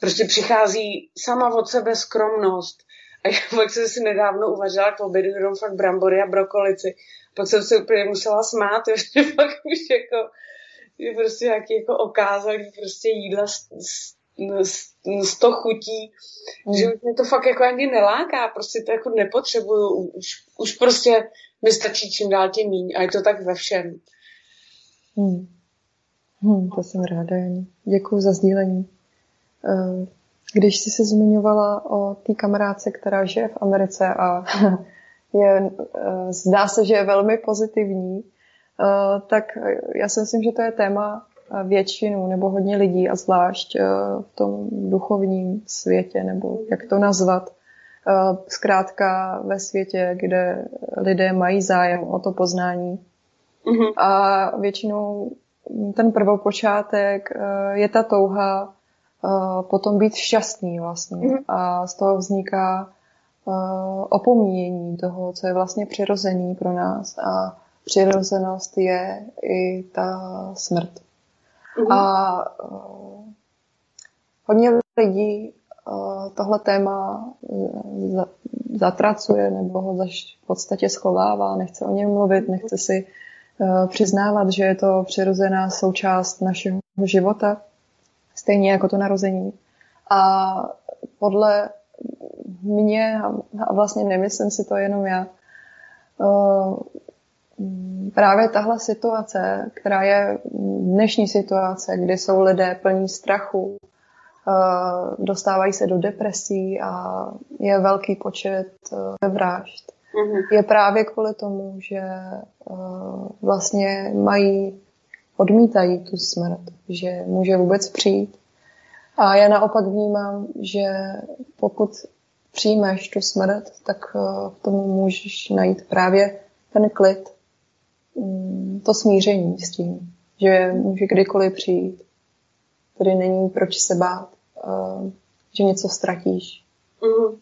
Prostě přichází sama od sebe skromnost. A (laughs) já pak jsem si nedávno uvařila k obědu jenom fakt brambory a brokolici. Pak jsem se úplně musela smát, (laughs) že pak už jako je prostě nějaký jako okázalý prostě jídla z, z, z, z to chutí, mm. že mě to fakt jako ani neláká, prostě to jako nepotřebuju, už, už prostě mi stačí čím dál tím míň a je to tak ve všem. Hmm. Hmm, to jsem ráda, Jen. Děkuji za sdílení. Eh, když jsi se zmiňovala o té kamarádce, která žije v Americe a (laughs) je, eh, zdá se, že je velmi pozitivní, eh, tak já si myslím, že to je téma většinu nebo hodně lidí a zvlášť v tom duchovním světě, nebo jak to nazvat, Eh, zkrátka ve světě, kde lidé mají zájem o to poznání. Mm-hmm. A většinou ten prvopočátek eh, je ta touha eh, potom být šťastný vlastně. Mm-hmm. A z toho vzniká opomíjení toho, co je vlastně přirozený pro nás. A přirozenost je i ta smrt. Mm-hmm. A hodně lidí tohle téma e, zatracuje nebo ho zaž v podstatě schovává, nechce o něm mluvit, nechce si e, přiznávat, že je to přirozená součást našeho života, stejně jako to narození. A podle mě, a vlastně nemyslím si to jenom já, právě tahle situace, která je dnešní situace, kdy jsou lidé plní strachu, Eh, dostávají se do depresí a je velký počet eh, vražd. Mm-hmm. Je právě kvůli tomu, že eh, vlastně mají, odmítají tu smrt, že může vůbec přijít. A já naopak vnímám, že pokud přijmeš tu smrt, tak v tomu můžeš najít právě ten klid, to smíření s tím, že může kdykoliv přijít. Tady není proč se bát. Eh, že něco ztratíš. Mm.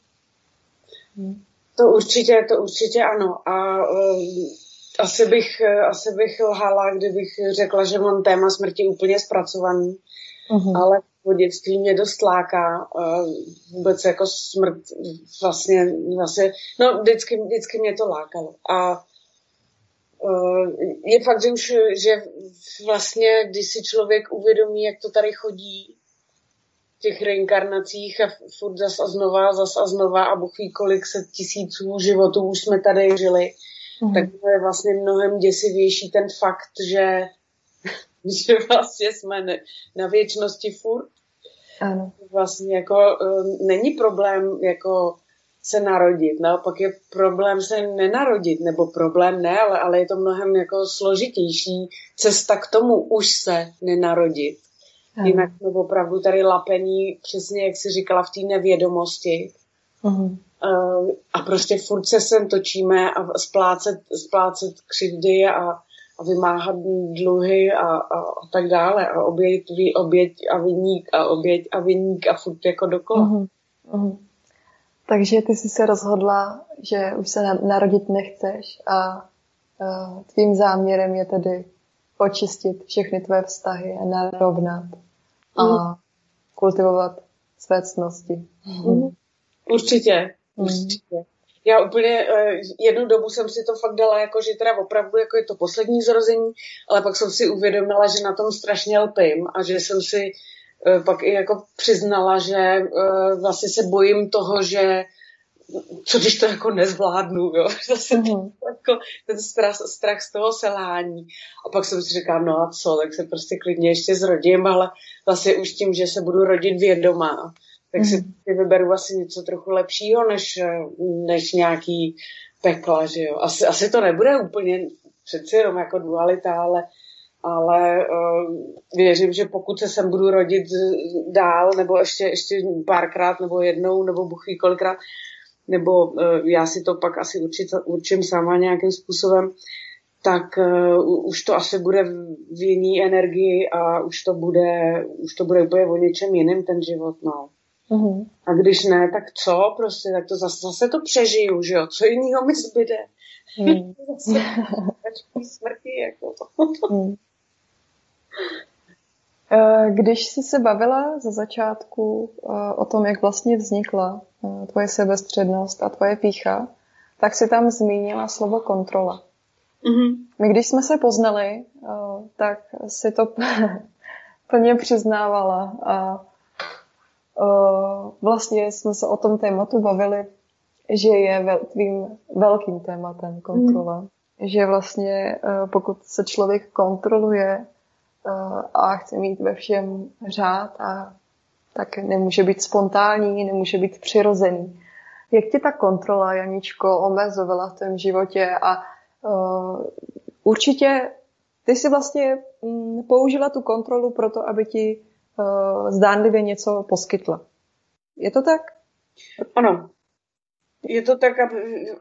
Mm. To určitě, to určitě ano. A uh, asi bych, eh, asi bych lhala, kdybych řekla, že mám téma smrti úplně zpracovaný, mm-hmm. ale po dětství mě dost láká uh, vůbec jako smrt vlastně, vlastně no vždycky, vždycky mě to lákalo. A je fakt, že už, že vlastně, když si člověk uvědomí, jak to tady chodí, těch reinkarnacích a furt zas a znova, zas a znova a Bůh ví, kolik set tisíců životů už jsme tady žili, mm. tak to je vlastně mnohem děsivější ten fakt, že, (laughs) že vlastně jsme na věčnosti furt. Ano. Vlastně jako uh, není problém jako se narodit, naopak je problém se nenarodit, nebo problém ne, ale, ale je to mnohem jako složitější cesta k tomu už se nenarodit. Hmm. Jinak jsme opravdu tady lapení, přesně jak jsi říkala, v té nevědomosti. Hmm. A prostě furt se sem točíme a splácet, splácet křivdy a, a vymáhat dluhy a, a, a tak dále. A oběť, oběť a vyník a oběť a vyník a furt jako dokola. Hmm. Hmm. Takže ty jsi se rozhodla, že už se narodit nechceš a tvým záměrem je tedy očistit všechny tvé vztahy a narovnat a mm. kultivovat své cnosti. Mm. Určitě, mm. určitě. Já úplně uh, jednu dobu jsem si to fakt dala, jako že teda opravdu jako je to poslední zrození, ale pak jsem si uvědomila, že na tom strašně lpím a že jsem si pak i jako přiznala, že uh, vlastně se bojím toho, že co když to jako nezvládnu, jo. (laughs) Zase mm. jako ten strach, strach z toho selhání. A pak jsem si říkala, no a co, tak se prostě klidně ještě zrodím, ale vlastně už tím, že se budu rodit vědomá, tak mm. si vyberu asi něco trochu lepšího, než, než nějaký pekla, že jo. Asi, asi to nebude úplně přeci jenom jako dualita, ale, ale uh, věřím, že pokud se sem budu rodit dál, nebo ještě, ještě párkrát, nebo jednou, nebo buchví kolikrát, nebo uh, já si to pak asi určit, určím sama nějakým způsobem, tak uh, už to asi bude v jiný energii a už to bude, už to bude úplně o něčem jiném ten život, no. Uh-huh. A když ne, tak co prostě, tak to zase, zase to přežiju, že jo, co jiného mi zbyde. Hmm. (laughs) zase (laughs) smrti, jako. hmm. Když jsi se bavila ze začátku o tom, jak vlastně vznikla tvoje sebestřednost a tvoje pícha, tak si tam zmínila slovo kontrola. Mm-hmm. My když jsme se poznali, tak si to (laughs) plně přiznávala a vlastně jsme se o tom tématu bavili, že je tvým velkým tématem kontrola. Mm. Že vlastně pokud se člověk kontroluje a chce mít ve všem řád a tak nemůže být spontánní, nemůže být přirozený. Jak ti ta kontrola, Janičko, omezovala v tom životě a uh, určitě ty si vlastně um, použila tu kontrolu proto, aby ti uh, zdánlivě něco poskytla. Je to tak? Ano. Je to tak, aby,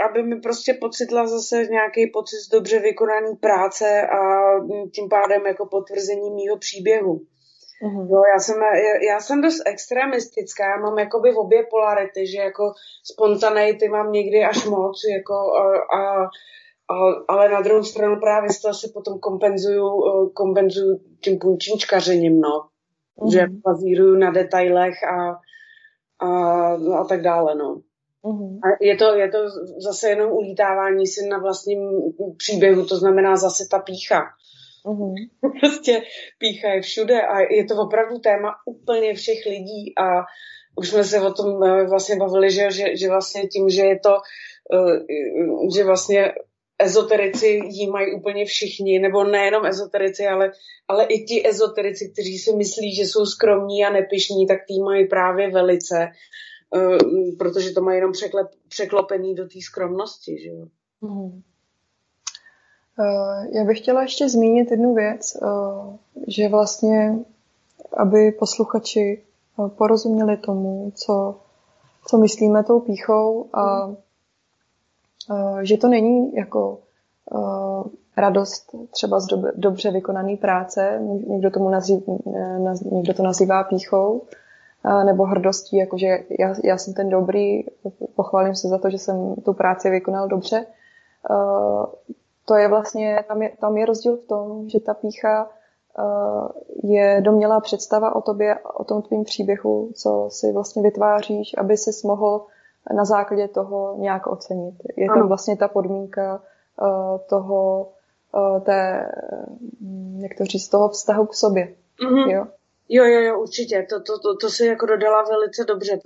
aby mi prostě pocitla zase nějaký pocit dobře vykonaný práce a tím pádem jako potvrzení mýho příběhu. Mm-hmm. Jo, já jsem, já jsem dost extremistická, já mám jakoby v obě polarity, že jako spontaneity mám někdy až moc, jako a, a, a, ale na druhou stranu právě z toho se potom kompenzuju, kompenzuju tím punčinčkařením, no. Mm-hmm. Že bazíruju na detailech a, a, no a tak dále, no. Mm-hmm. A je to, je to zase jenom ulítávání si na vlastním příběhu, to znamená zase ta pícha. Mm-hmm. (laughs) Prostě pícha je všude a je to opravdu téma úplně všech lidí a už jsme se o tom eh, vlastně bavili, že, že, že vlastně tím, že je to, eh, že vlastně ezoterici jí mají úplně všichni, nebo nejenom ezoterici, ale, ale i ti ezoterici, kteří si myslí, že jsou skromní a nepišní, tak tý mají právě velice, protože to mají jenom překlep, překlopený do té skromnosti, že jo. Mm. Eh, já bych chtěla ještě zmínit jednu věc, eh, že vlastně, aby posluchači eh, porozuměli tomu, co, co myslíme tou píchou a že to není jako radost třeba z dobře vykonané práce, někdo, tomu nazýv, někdo to nazývá píchou, nebo hrdostí, jakože já, já jsem ten dobrý, pochválím se za to, že jsem tu práci vykonal dobře to je vlastně, tam je, tam je rozdíl v tom, že ta pícha je domělá představa o tobě, o tom tvým příběhu, co si vlastně vytváříš, aby si mohl na základě toho nějak ocenit. Je to vlastně ta podmínka toho té, jak to říct, toho vztahu k sobě. Mm-hmm. Jo? Jo, jo, jo, určitě. To, to, to, to si jako dodala velice dobře,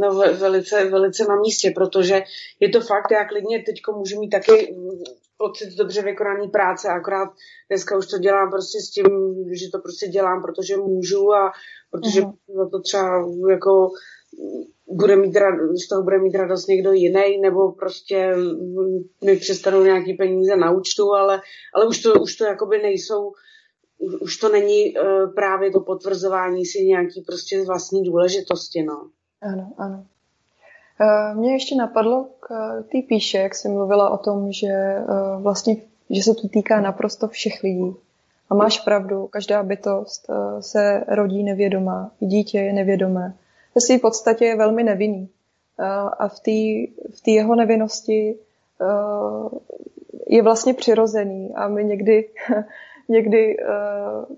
no, velice, velice na místě, protože je to fakt, já klidně teď můžu mít taky pocit dobře vykonaný práce, akorát dneska už to dělám prostě s tím, že to prostě dělám, protože můžu a protože uh-huh. to třeba jako bude mít z toho bude mít radost někdo jiný, nebo prostě mi přestanou nějaký peníze na účtu, ale, ale už to, už to jakoby nejsou už to není uh, právě to potvrzování si nějaký prostě vlastní důležitosti, no. Ano, ano. Uh, mě ještě napadlo k uh, té píše, jak jsi mluvila o tom, že uh, vlastně, že se to týká naprosto všech lidí. A máš pravdu, každá bytost se rodí nevědomá, i dítě je nevědomé. Ve své podstatě je velmi nevinný. A v té v jeho nevinnosti je vlastně přirozený. A my někdy (laughs) někdy uh,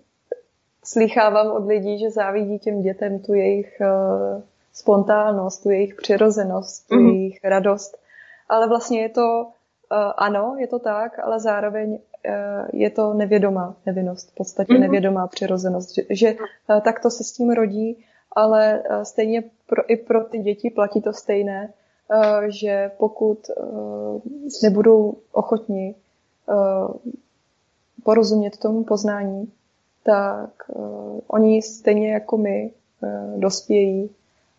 slýchávám od lidí, že závidí těm dětem tu jejich uh, spontánnost, tu jejich přirozenost, tu mm. jejich radost. Ale vlastně je to, uh, ano, je to tak, ale zároveň uh, je to nevědomá nevinnost, v podstatě mm. nevědomá přirozenost, že, že uh, takto se s tím rodí, ale uh, stejně pro, i pro ty děti platí to stejné, uh, že pokud uh, nebudou ochotni uh, porozumět tomu poznání, tak uh, oni stejně jako my uh, dospějí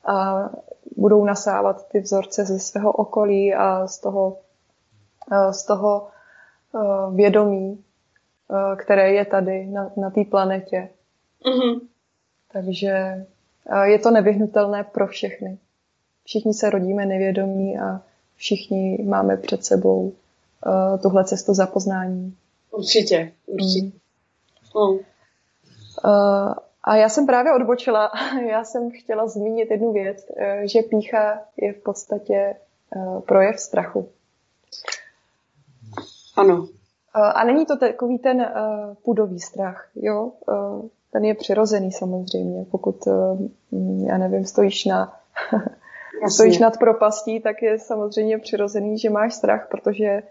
a budou nasávat ty vzorce ze svého okolí a z toho, uh, z toho uh, vědomí, uh, které je tady na, na té planetě. Mm-hmm. Takže uh, je to nevyhnutelné pro všechny. Všichni se rodíme nevědomí a všichni máme před sebou uh, tuhle cestu zapoznání. Určitě, určitě. Mm. Mm. Uh, a já jsem právě odbočila. (laughs) Já jsem chtěla zmínit jednu věc, eh, že pícha je v podstatě uh, projev strachu. Ano. A není to takový ten pudový strach, jo? Ten je přirozený samozřejmě. Pokud, uh, já nevím, stojíš na (laughs) stojíš nad propastí, tak je samozřejmě přirozený, že máš strach, protože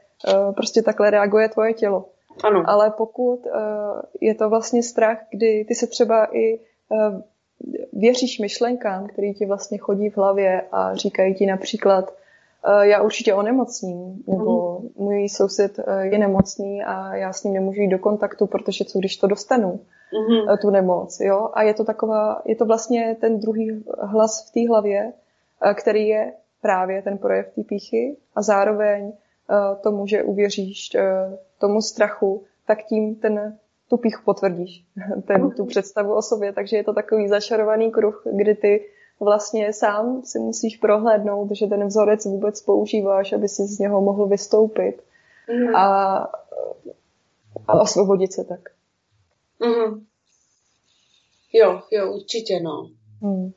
prostě takhle reaguje tvoje tělo. Ano. Ale pokud uh, je to vlastně strach, kdy ty se třeba i uh, věříš myšlenkám, které ti vlastně chodí v hlavě a říkají ti například, uh, já určitě onemocním, nebo mm. můj soused uh, je nemocný a já s ním nemůžu jít do kontaktu, protože co když to dostanu, mm. uh, tu nemoc, jo? A je to taková, je to vlastně ten druhý hlas v té hlavě, uh, který je právě ten projev té píchy a zároveň tomu, že uvěříš uh, tomu strachu, tak tím ten tu píchu potvrdíš, (laughs) ten, tu představu o sobě. Takže je to takový začarovaný kruh, kdy ty vlastně sám si musíš prohlédnout, že ten vzorec vůbec používáš, aby si z něho mohl vystoupit mm. a, a osvobodit se tak. Mm. Jo, jo, určitě, no. Mm.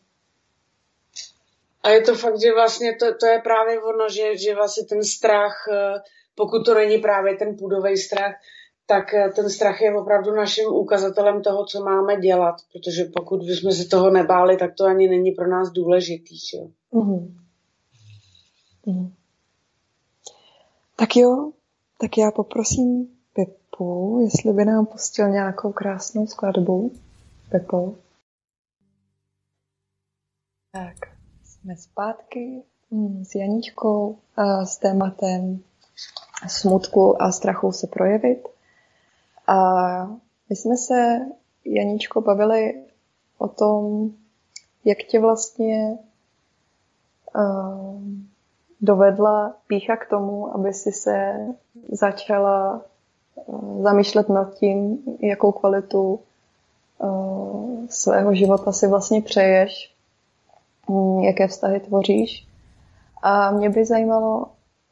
A je to fakt, že vlastně to, to je právě ono, že, že vlastně ten strach eh, pokud to není právě ten půdový strach, tak eh, ten strach je opravdu naším ukazatelem toho, co máme dělat, protože pokud bychom se toho nebáli, tak to ani není pro nás důležitý. Jo? Mm-hmm. Mm. Tak jo, tak já poprosím Pepu, jestli by nám pustil nějakou krásnou skladbu. Pepo. Tak, jsme zpátky mm, s Janíčkou s tématem smutku a strachu se projevit. A my jsme se, Janíčko, bavili o tom, jak tě vlastně dovedla pícha k tomu, aby si se začala zamýšlet nad tím, jakou kvalitu svého života si vlastně přeješ, jaké vztahy tvoříš. A mě by zajímalo,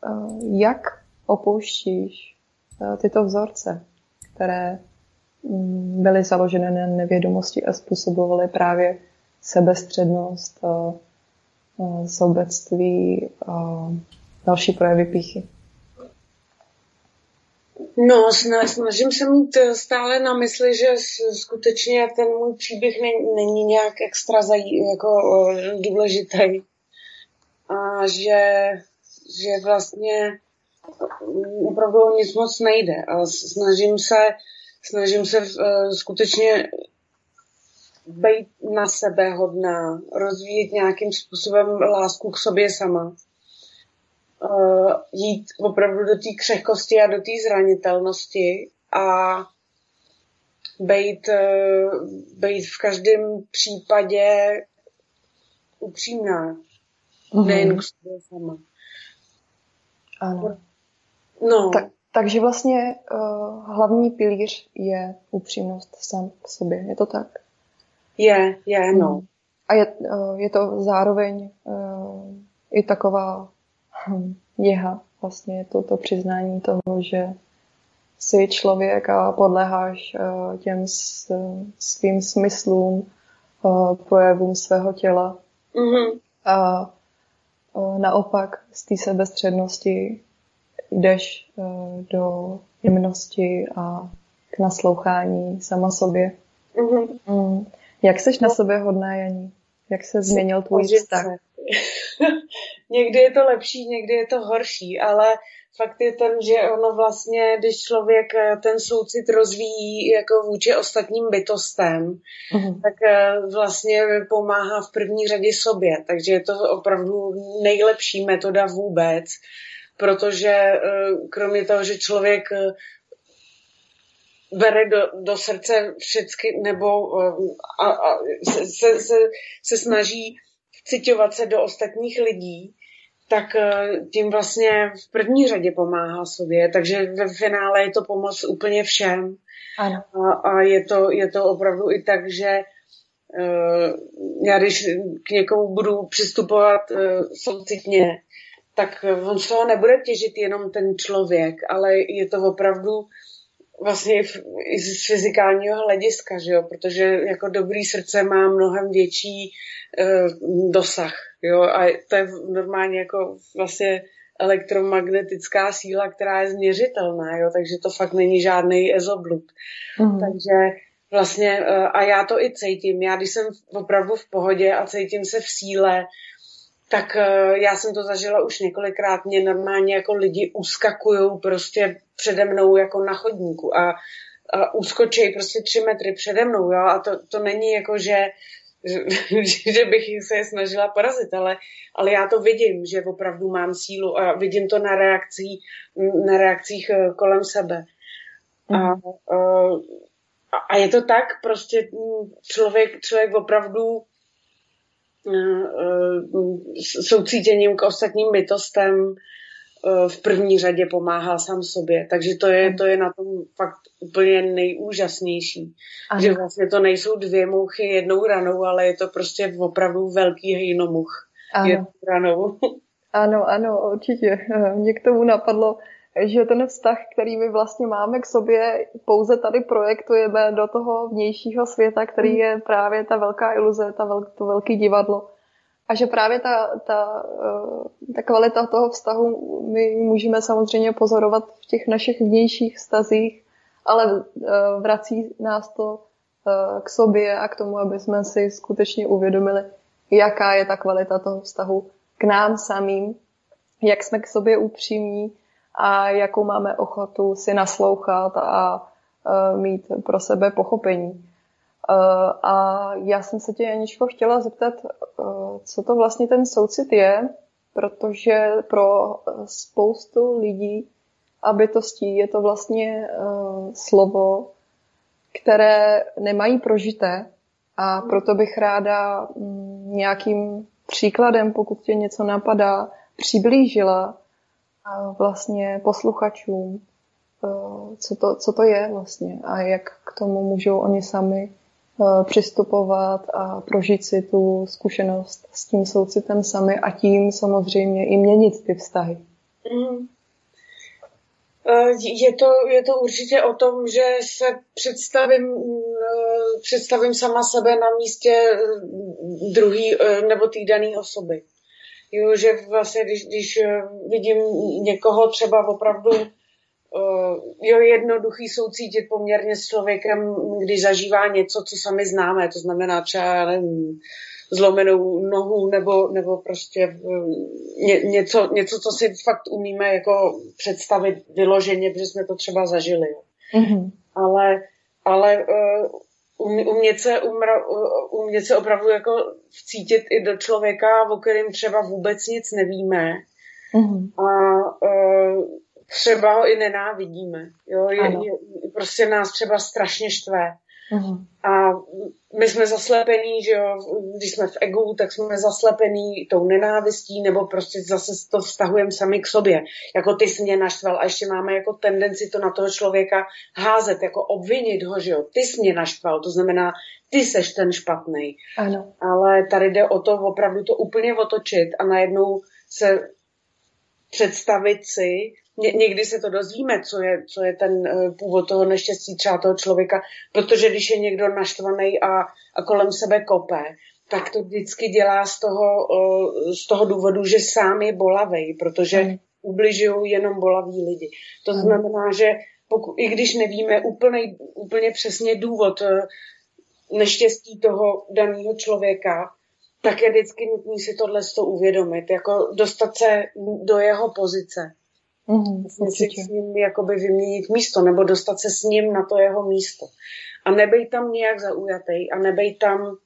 uh, jak opouštíš eh, tyto vzorce, které mm, byly založeny na nevědomosti a způsobovaly právě sebestřednost, eh, eh, sobectví další projevy píchy. No, snažím se mít stále na mysli, že skutečně ten můj příběh není, není nějak extra zaj, jako důležitý. A že, že vlastně opravdu o nic moc nejde. A snažím se, snažím se skutečně být na sebe hodná, rozvíjet nějakým způsobem lásku k sobě sama. Uh, jít opravdu do té křehkosti a do té zranitelnosti a být, uh, být v každém případě upřímná. Mm-hmm. Nejen k sobě sama. Ano. No. Tak, takže vlastně uh, hlavní pilíř je upřímnost sám k sobě. Je to tak? Je, je, no. Mm. A je, uh, je to zároveň uh, i taková jeha, vlastně je to to přiznání toho, že jsi člověk a podleháš uh, těm svým smyslům, uh, projevům svého těla. Mm-hmm. A uh, naopak z té sebestřednosti jdeš do jemnosti a k naslouchání sama sobě. Mm-hmm. Mm. Jak seš na sobě hodná, Janí? Jak se změnil tvůj vztah? (laughs) (laughs) někdy je to lepší, někdy je to horší, ale fakt je ten, že ono vlastně, když člověk eh, ten soucit rozvíjí jako vůči ostatním bytostem, uh-huh. tak eh, vlastně pomáhá v první řadě sobě. Takže je to opravdu nejlepší metoda vůbec, protože eh, kromě toho, že člověk bere do, do srdce všechny, nebo a, a, se, se, se snaží citovat se do ostatních lidí, tak eh, tím vlastně v první řadě pomáhá sobě, takže ve finále je to pomoc úplně všem. Ano. A, a je, to, je to opravdu i tak, že uh, já když k někomu budu přistupovat uh, soucitně, tak on z toho nebude těžit jenom ten člověk, ale je to opravdu vlastně i z fyzikálního hlediska, že jo? protože jako dobrý srdce má mnohem větší uh, dosah. Jo? A to je normálně jako vlastně elektromagnetická síla, která je změřitelná, jo? takže to fakt není žádný ezoblud. Mm. Takže vlastně, uh, a já to i cítím, já když jsem opravdu v pohodě a cítím se v síle, tak uh, já jsem to zažila už několikrát, mě normálně jako lidi uskakují prostě přede mnou jako na chodníku a, a uskočí prostě tři metry přede mnou, jo, a to, to není jako, že, že, (laughs) že bych se je snažila porazit, ale, ale já to vidím, že opravdu mám sílu a vidím to na, reakcí, na reakcích eh, kolem sebe. A, mhm. a, a je to tak, prostě člověk, člověk opravdu soucítěním k ostatním bytostem eh, v první řadě pomáhá sám sobě. Takže to je, to je na tom fakt úplně nejúžasnější. Ano. Že vlastně to nejsou dvě mouchy jednou ranou, ale je to prostě opravdu velký hejnomuch jednou ranou. (laughs) Ano, ano, určitě. Mě k tomu napadlo, že ten vztah, který my vlastně máme k sobě, pouze tady projektujeme do toho vnějšího světa, který hmm. je právě ta velká iluze, ta vel, to velké divadlo. A že právě ta, ta, eh, ta kvalita toho vztahu my můžeme samozřejmě pozorovat v těch našich vnějších vztazích, ale eh, vrací nás to eh, k sobě a k tomu, aby jsme si skutečně uvědomili, jaká je ta kvalita toho vztahu k nám samým, jak jsme k sobě upřímní, a jakou máme ochotu si naslouchat a mít pro sebe pochopení. A já jsem se tě, Janičko, chtěla zeptat, co to vlastně ten soucit je, protože pro spoustu lidí a bytostí je to vlastně slovo, které nemají prožité a proto bych ráda mm, nějakým příkladem, pokud tě něco napadá, přiblížila vlastně posluchačům, eh, co to, co to je vlastně a jak k tomu můžou oni sami eh, přistupovat a prožít si tu zkušenost s tím soucitem sami a tím samozřejmě i měnit ty vztahy. Mm. Je to, je to určitě o tom, že se představím, představím sama sebe na místě druhý nebo týdaný osoby. Jo, že vlastně, když, když eh, vidím někoho třeba opravdu uh, jo, jednoduchý soucítit poměrně s člověkem, když zažívá něco, co sami známe, to znamená třeba, nevím, zlomenou nohu nebo, nebo prostě ně, něco, něco, co si fakt umíme jako představit vyloženě, protože jsme to třeba zažili. Mm-hmm. Ale, ale umět se, umra, umět se opravdu jako vcítit i do člověka, o kterém třeba vůbec nic nevíme. Mm-hmm. A uh, třeba ho i nenávidíme. Jo? Je, je, prostě nás třeba strašně štve. Uh-huh. A my jsme zaslepení, že jo, když jsme v egu, tak jsme zaslepení tou nenávistí, nebo prostě zase to vztahujeme sami k sobě. Jako ty jsi mě naštval a ještě máme jako tendenci to na toho člověka házet, jako obvinit ho, že jo, ty jsi mě naštval, to znamená, ty seš ten špatný. Ano. Ale tady jde o to opravdu to úplně otočit a najednou se představit si, Ně, někdy se to dozvíme, co je, co je ten uh, původ toho neštěstí třeba toho člověka, protože když je někdo naštvaný a, a kolem sebe kope, tak to vždycky dělá z toho, uh, z toho důvodu, že sám je bolavej, protože mm. ubližují jenom bolaví lidi. To mm. znamená, že pokud, i když nevíme úplně, úplně přesně důvod uh, neštěstí toho daného člověka, tak je vždycky nutné si tohle uvědomit, jako dostat se do jeho pozice. Mm, si s ním jakoby vyměnit místo, nebo dostat se s ním na to jeho místo. A nebej tam nějak zaujatý a nebej tam,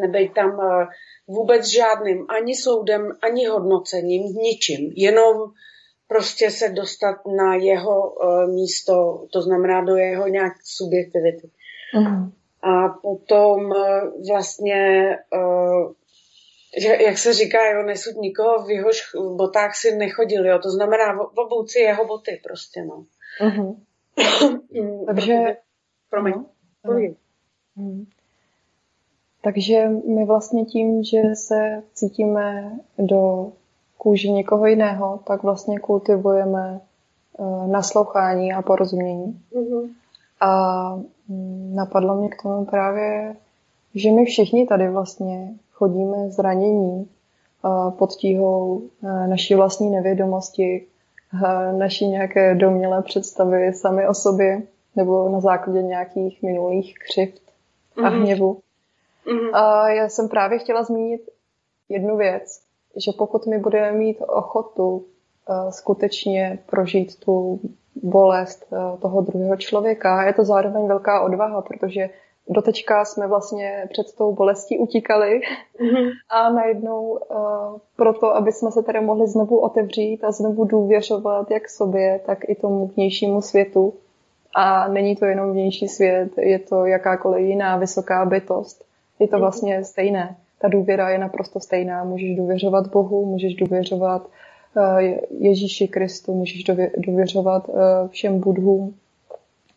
nebej tam uh, vůbec žádným ani soudem, ani hodnocením, ničím. Jenom prostě se dostat na jeho uh, místo, to znamená do jeho nějak subjektivity. Mm. A potom uh, vlastně že, jak se říká, jo, nesud nikoho v jehož botách si nechodil, jo, to znamená v obouci jeho boty prostě, no. Uh-huh. (coughs) Takže... Promiň. No, uh-huh. Takže my vlastně tím, že se cítíme do kůži někoho jiného, tak vlastně kultivujeme uh, naslouchání a porozumění. Uh-huh. A um, napadlo mě k tomu právě, že my všichni tady vlastně chodíme zranění pod tíhou naší vlastní nevědomosti, naší nějaké domělé představy sami o sobě nebo na základě nějakých minulých křivt a mm-hmm. hněvu. Mm-hmm. A já jsem právě chtěla zmínit jednu věc, že pokud my budeme mít ochotu skutečně prožít tu bolest toho druhého člověka, je to zároveň velká odvaha, protože dotečka jsme vlastně před tou bolestí utíkali mm-hmm. a najednou uh, proto, aby jsme se tedy mohli znovu otevřít a znovu důvěřovat jak sobě, tak i tomu vnějšímu světu. A není to jenom vnější svět, je to jakákoliv jiná vysoká bytost. Je to mhm. vlastně stejné. Ta důvěra je naprosto stejná. Můžeš důvěřovat Bohu, můžeš důvěřovat uh, Ježíši Kristu, můžeš důvěřovat uh, všem budhům,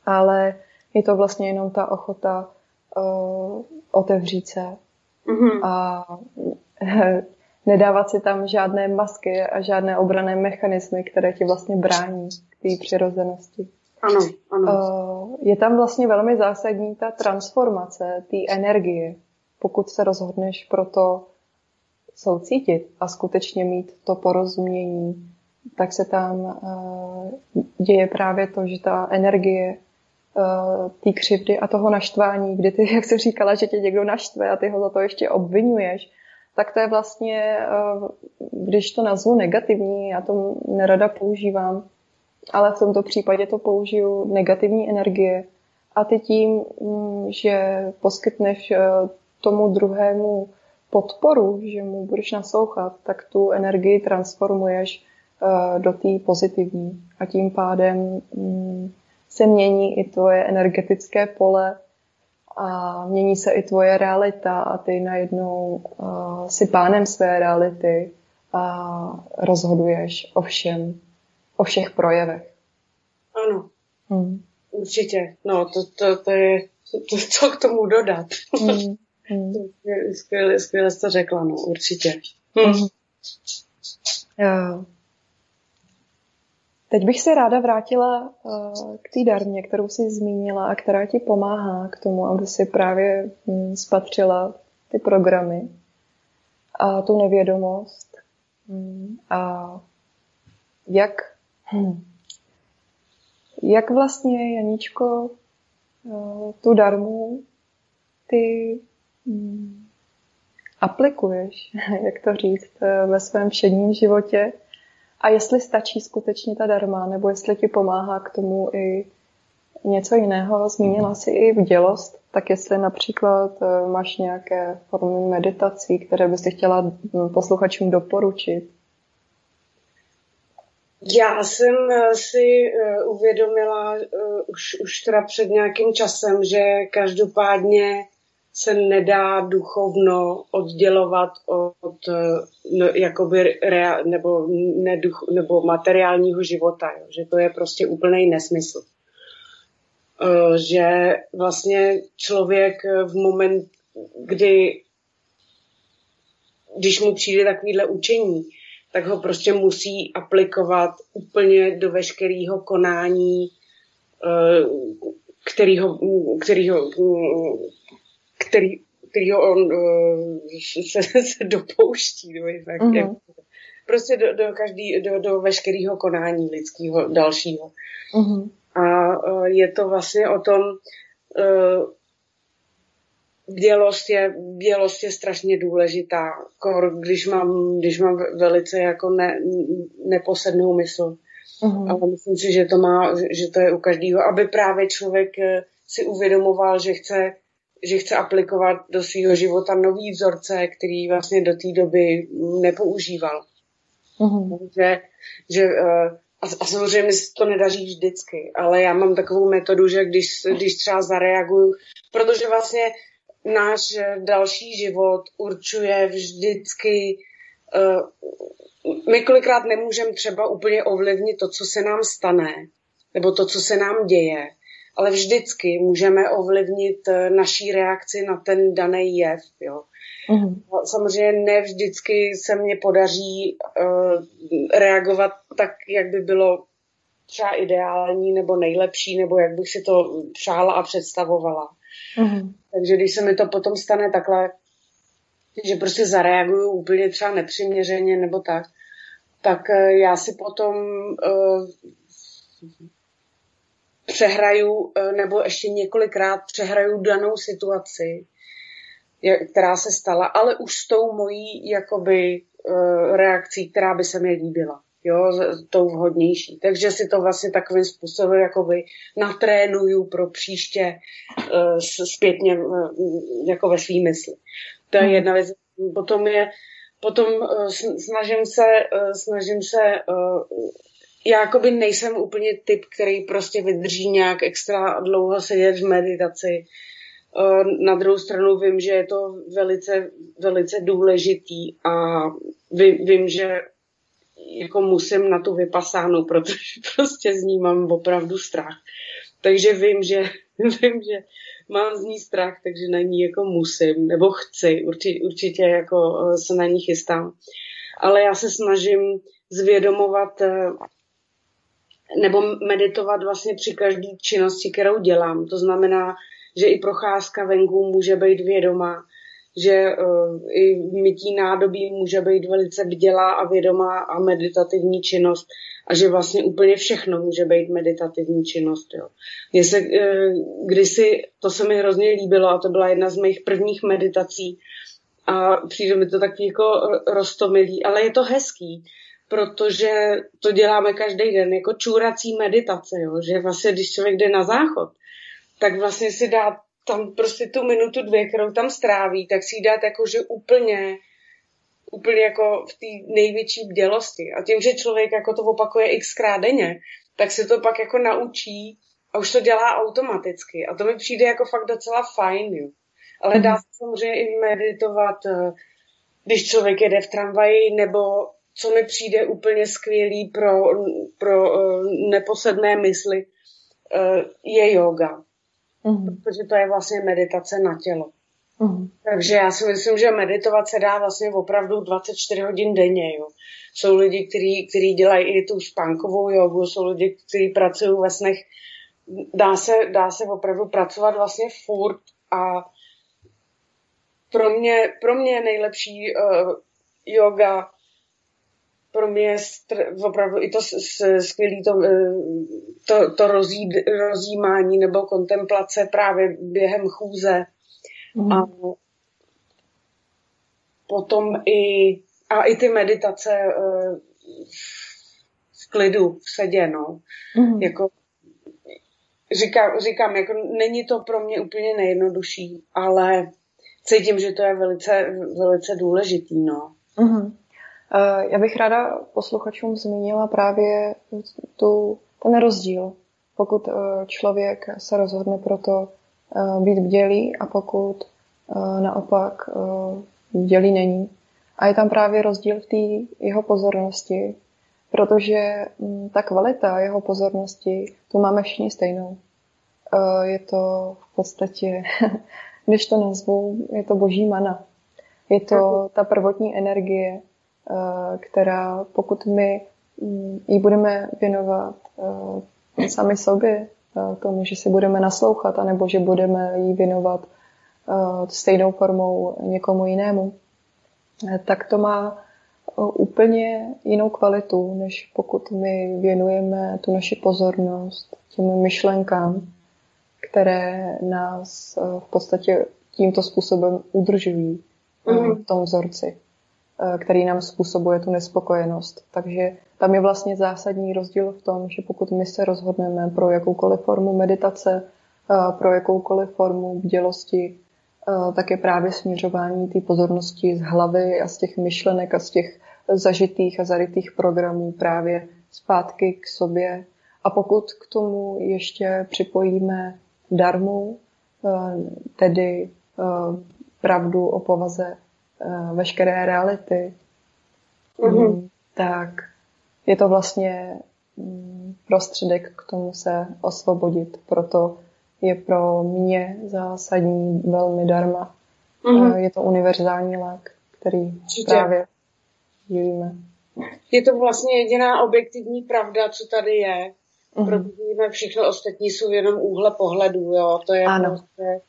ale je to vlastně jenom ta ochota uh, otevřít se mm-hmm. a (laughs) nedávat si tam žádné masky a žádné obrané mechanismy, které ti vlastně brání k té přirozenosti. Ano, ano. Uh, je tam vlastně velmi zásadní ta transformace té energie, pokud se rozhodneš pro to soucítit a skutečně mít to porozumění, tak se tam uh, děje právě to, že ta energie té křivdy a toho naštvání, kdy ty, (laughs) jak jsi říkala, že tě někdo naštve a ty ho za to ještě obvinuješ, tak to je vlastně, uh, když to nazvu negativní, já to nerada používám, ale v tomto případě to použiju negativní energie. A ty tím, mm, že poskytneš uh, tomu druhému podporu, že mu budeš naslouchat, tak tu energii transformuješ do té pozitivní. A tím pádem mm, se mění i tvoje energetické pole a mění se i tvoje realita a ty najednou uh, si pánem své reality a rozhoduješ o všem, o všech projevech. Ano, hmm. určitě. No, to, to, to je, to, co k tomu dodat. Hmm. (laughs) Hmm. skvěle, skvěle jsi to řekla, no, určitě. Hmm. Hmm. Jo. Teď bych se ráda vrátila uh, k té darmě, kterou jsi zmínila a která ti pomáhá k tomu, aby si právě hm, spatřila ty programy a tu nevědomost. Hm, a jak, hm, jak vlastně, Janíčko, uh, tu darmu ty aplikuješ, (laughs) jak to říct, eh, ve svém všedním životě a jestli stačí skutečně ta darma, nebo jestli ti pomáhá k tomu i něco jiného. Zmínila si i vdělost, tak jestli například eh, máš nějaké formy meditací, které bys chtěla hm, posluchačům doporučit. Já jsem eh, si uvědomila už, už teda před nějakým časem, že každopádně se nedá duchovno oddělovat od no, jakoby rea, nebo, neduch, nebo materiálního života, jo? že to je prostě úplný nesmysl. E, že vlastně člověk v moment, kdy když mu přijde takovýhle učení, tak ho prostě musí aplikovat úplně do veškerého konání, kterýho, kterýho který, kterýho on uh, se, se dopouští. No, tak, mm-hmm. jak, prostě do, do, každý, do, do veškerého konání lidského dalšího. Mm-hmm. A uh, je to vlastně o tom, uh, je, bělost je strašně důležitá, kor, když mám, když mám velice jako ne, neposednou mysl. Uh-huh. Ale myslím si, že to, má, že to je u každého, aby právě člověk si uvědomoval, že chce že chce aplikovat do svého života nový vzorce, který vlastně do té doby nepoužíval. Mm-hmm. Takže, že, eh, a, a samozřejmě se to nedaří vždycky, ale já mám takovou metodu, že když, když třeba zareaguju, protože vlastně náš další život určuje vždycky, uh, my kolikrát nemůžeme třeba úplně ovlivnit to, co se nám stane, nebo to, co se nám děje, ale vždycky můžeme ovlivnit eh, naší reakci na ten daný jev. Jo. Mm-hmm. Samozřejmě ne vždycky se mně podaří uh, reagovat tak, jak by bylo třeba ideální nebo nejlepší, nebo jak bych si to přála a představovala. Mm-hmm. Takže když se mi to potom stane takhle, že prostě zareaguju úplně třeba nepřiměřeně nebo tak, tak uh, já si potom uh, přehraju, eh, nebo ještě několikrát přehraju danou situaci, která se stala, ale už s tou mojí jakoby eh, reakcí, která by se mi líbila. Jo, tou vhodnější. Takže si to vlastně takovým způsobem jakoby natrénuju pro příště uh, zpětně jako ve svý mysli. To je hmm. jedna věc. Potom je, potom snažím se, snažím se já jakoby nejsem úplně typ, který prostě vydrží nějak extra dlouho sedět v meditaci. Eh, na druhou stranu vím, že je to velice, velice důležitý a vím, že jako musím na tu vypasánu, (laughs) protože prostě z ní mám opravdu strach. Takže vím, že, (laughs) vím, že mám z ní strach, takže na ní jako musím, nebo chci, určitě, určitě jako eh, se na ní chystám. Ale já se snažím zvědomovat eh, nebo meditovat vlastně při každé činnosti, kterou dělám. To znamená, že i procházka venku může být vědomá, že uh, i mytí nádobí může být velice vdělá a vědomá a meditativní činnost a že vlastně úplně všechno může být meditativní činnost. Jo. Mně se uh, kdysi, to se mi hrozně líbilo a to byla jedna z mých prvních meditací a přijde mi to tak jako roztomilý, ale je to hezký, protože to děláme každý den jako čůrací meditace, jo? že vlastně když člověk jde na záchod, tak vlastně si dá tam prostě tu minutu, dvě, kterou tam stráví, tak si dát jako, že úplně úplně jako v té největší bdělosti. A tím, že člověk jako to opakuje xkrát denně, tak se to pak jako naučí a už to dělá automaticky. A to mi přijde jako fakt docela fajn, jo. Ale dá se samozřejmě i meditovat, eh, když člověk jede v tramvaji, nebo co mi přijde úplně skvělý pro, pro uh, neposedné mysli, uh, je yoga. Mm-hmm. Protože to je vlastně meditace na tělo. Mm-hmm. Takže já si myslím, že meditovat se dá vlastně opravdu 24 hodin denně. Jo. Jsou lidi, kteří, kteří dělají i tu spánkovou jogu, jsou lidi, kteří pracují ve snech. Dá se, dá se opravdu pracovat vlastně furt a pro mě, pro mě nejlepší uh, yoga pro mě je str- opravdu i to skvělé to, eh, to, to rozjí, rozjímání nebo kontemplace právě během chůze. Mm. A potom i, a i ty meditace uh, v klidu, v sedě, no. Mm. Jako, říkám, říkám, jako není to pro mě úplně nejjednodušší, ale cítím, že to je velice, velice důležitý, no. Mm-hmm. Já bych ráda posluchačům zmínila právě tu, ten rozdíl, pokud eh, člověk se rozhodne pro to eh, být bdělý a pokud naopak bdělý není. A je tam právě rozdíl v té jeho pozornosti, protože mm, ta kvalita jeho pozornosti, tu máme všichni stejnou. Je to v podstatě (laughs) když to nazvu, je to boží mana. Je to ta prvotní energie, která pokud my mm, ji budeme věnovat eh, sami sobě, eh, tomu, že si budeme naslouchat, anebo že budeme ji věnovat stejnou formou někomu jinému, tak to má úplně jinou kvalitu, než pokud my věnujeme tu naši pozornost těm myšlenkám, které nás eh, v podstatě tímto způsobem udržují mm. v tom vzorci, eh, který nám způsobuje tu nespokojenost. Takže tam je vlastně zásadní rozdíl v tom, že pokud my se rozhodneme pro jakoukoliv formu meditace, pro jakoukoliv formu bdělosti, tak je právě směřování té pozornosti z hlavy a z těch myšlenek a z těch zažitých a zarytých programů právě zpátky k sobě. A pokud k tomu ještě připojíme darmu, eh, tedy eh, pravdu o povaze eh, veškeré reality, mm-hmm. tak je to vlastně mm, prostředek k tomu se osvobodit. Proto je pro mě zásadní velmi darma. Mm-hmm. Je to univerzální lék, který Určitě. právě žijeme. Je to vlastně jediná objektivní pravda, co tady je. Mm-hmm. Protože všechno ostatní jsou jenom úhle pohledu, jo. To je ano. prostě,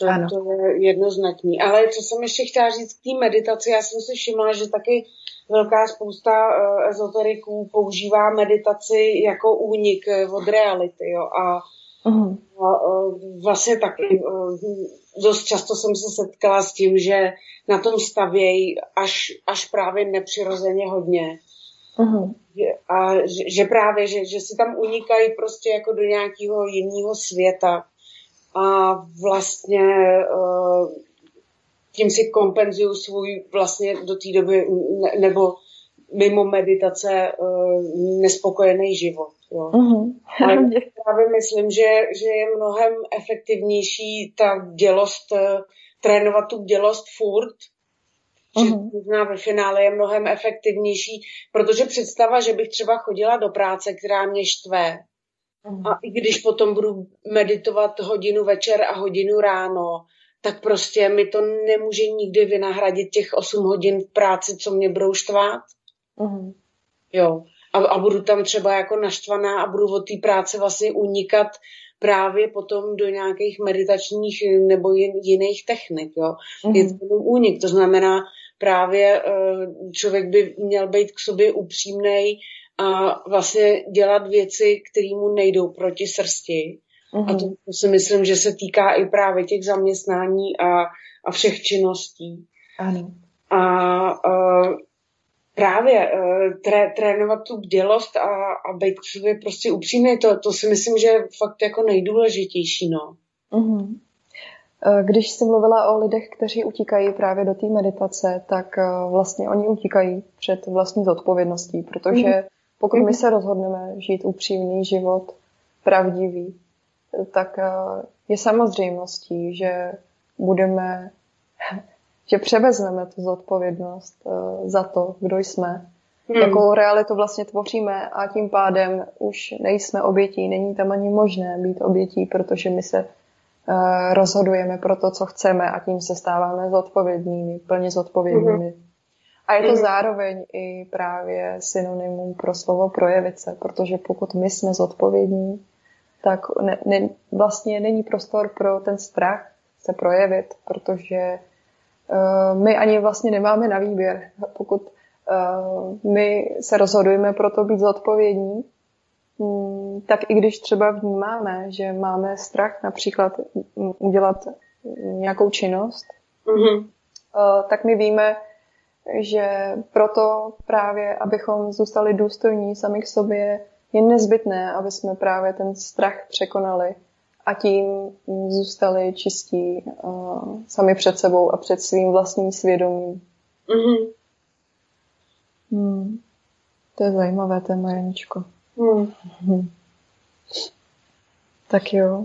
to, ano. to je jednoznačný. Ale co jsem ještě chtěla říct k té meditaci, já jsem si všimla, že taky velká spousta uh, ezoteriků používá meditaci jako únik eh, od reality, jo. A, mm-hmm. a uh, vlastně taky uh, dost často jsem se setkala s tím, že na tom stavějí až, až právě nepřirozeně hodně. Uh-huh. A že, že právě, že, že si tam unikají prostě jako do nějakého jiného světa a vlastně uh, tím si kompenzují svůj vlastně do té doby ne, nebo mimo meditace uh, nespokojený život. Jo. Uh-huh. Ale (laughs) právě myslím, že, že je mnohem efektivnější ta dělost, uh, trénovat tu dělost furt, že uh-huh. možná ve finále je mnohem efektivnější, protože představa, že bych třeba chodila do práce, která mě štve. A i když potom budu meditovat hodinu večer a hodinu ráno, tak prostě mi to nemůže nikdy vynahradit těch 8 hodin v práci, co mě budou štvát. Uh-huh. Jo. A, a budu tam třeba jako naštvaná a budu od té práce vlastně unikat právě potom do nějakých meditačních nebo jiných technik. Jo. Mm-hmm. Je to únik, to znamená právě eh, člověk by měl být k sobě upřímný a vlastně dělat věci, které mu nejdou proti srsti. Mm-hmm. A to, to si myslím, že se týká i právě těch zaměstnání a, a všech činností. Ano. A, a právě uh, tré, trénovat tu bdělost a, a být k sobě prostě upřímný, to, to si myslím, že je fakt jako nejdůležitější, no. Mm-hmm. Když jsi mluvila o lidech, kteří utíkají právě do té meditace, tak vlastně oni utíkají před vlastní zodpovědností, protože mm-hmm. Pokud my mhm. se rozhodneme žít upřímný život, pravdivý, tak je samozřejmostí, že budeme (laughs) že převezmeme tu zodpovědnost uh, za to, kdo jsme, hmm. jakou realitu vlastně tvoříme a tím pádem už nejsme obětí, není tam ani možné být obětí, protože my se uh, rozhodujeme pro to, co chceme a tím se stáváme zodpovědnými, plně zodpovědnými. Hmm. A je to hmm. zároveň i právě synonymum pro slovo projevit se, protože pokud my jsme zodpovědní, tak ne, ne, vlastně není prostor pro ten strach se projevit, protože Eh, my ani vlastně nemáme na výběr. Pokud eh, my se rozhodujeme pro to být zodpovědní, mm, tak i když třeba vnímáme, že máme strach například udělat nějakou činnost, mm-hmm. tak my víme, že proto právě, abychom zůstali důstojní sami k sobě, je nezbytné, aby jsme právě ten strach překonali a tím zůstali čistí uh, sami před sebou a před svým vlastním svědomím. Mm-hmm. Hmm. To je zajímavé téma, Janičko. Mm. Hmm. Tak jo.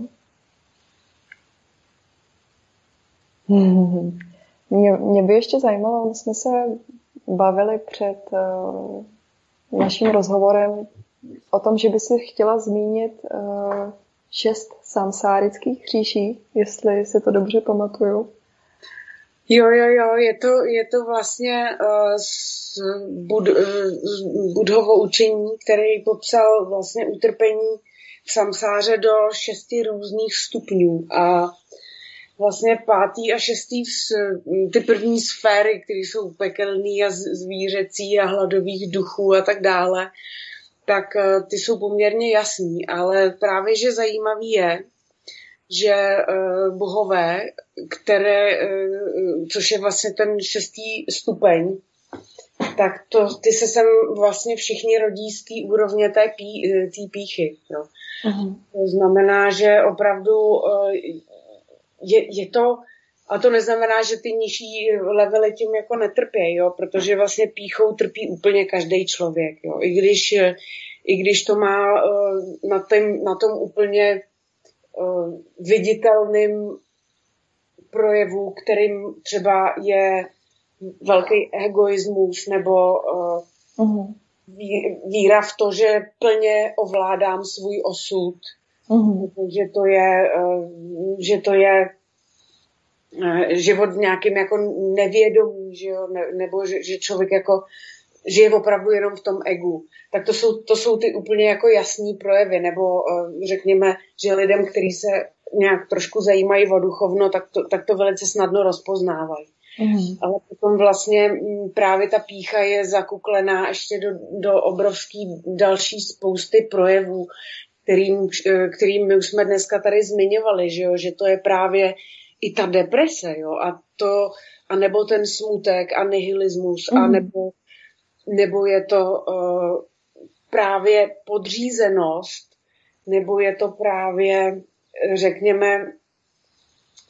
Hmm. Mě, mě by ještě zajímalo, my jsme se bavili před uh, naším rozhovorem o tom, že by si chtěla zmínit uh, šest samsárických kříží, jestli si to dobře pamatuju. Jo, jo, jo, je to, je to vlastně uh, z, bud, uh, z Budhovo učení, který popsal vlastně utrpení samsáře do šesti různých stupňů a vlastně pátý a šestý, ty první sféry, které jsou pekelný a zvířecí a hladových duchů a tak dále, tak eh, ty jsou poměrně jasný, ale právě, že zajímavý je, že uh, bohové, které, uh, což je vlastně ten šestý stupeň, tak to, ty se sem vlastně všichni rodí z té úrovně té, pí, té píchy. Jo. Uh-huh. To znamená, že opravdu je, je to, a to neznamená, že ty nižší levely tím jako netrpějí, jo, protože vlastně píchou trpí úplně každý člověk, jo, i když, i když to má uh, na, tém, na tom úplně uh, viditelným projevu, kterým třeba je velký egoismus nebo uh, víra v to, že plně ovládám svůj osud, uh-huh. že to je, uh, že to je uh, život v nějakém jako nevědomí, že jo? Ne, nebo že, že člověk jako žije opravdu jenom v tom egu. Tak to jsou, to jsou ty úplně jako jasní projevy, nebo uh, řekněme, že lidem, kteří se nějak trošku zajímají o duchovno, tak to, tak to velice snadno rozpoznávají. Mm. Ale potom vlastně mm, právě ta pícha je zakuklená ještě do, do obrovský další spousty projevů, kterým, eh, kterým my už jsme dneska tady zmiňovali, že, jo? že to je právě i ta deprese, jo, a to, a nebo ten smutek a nihilismus, mm. a nebo, nebo je to uh, právě podřízenost, nebo je to právě, řekněme,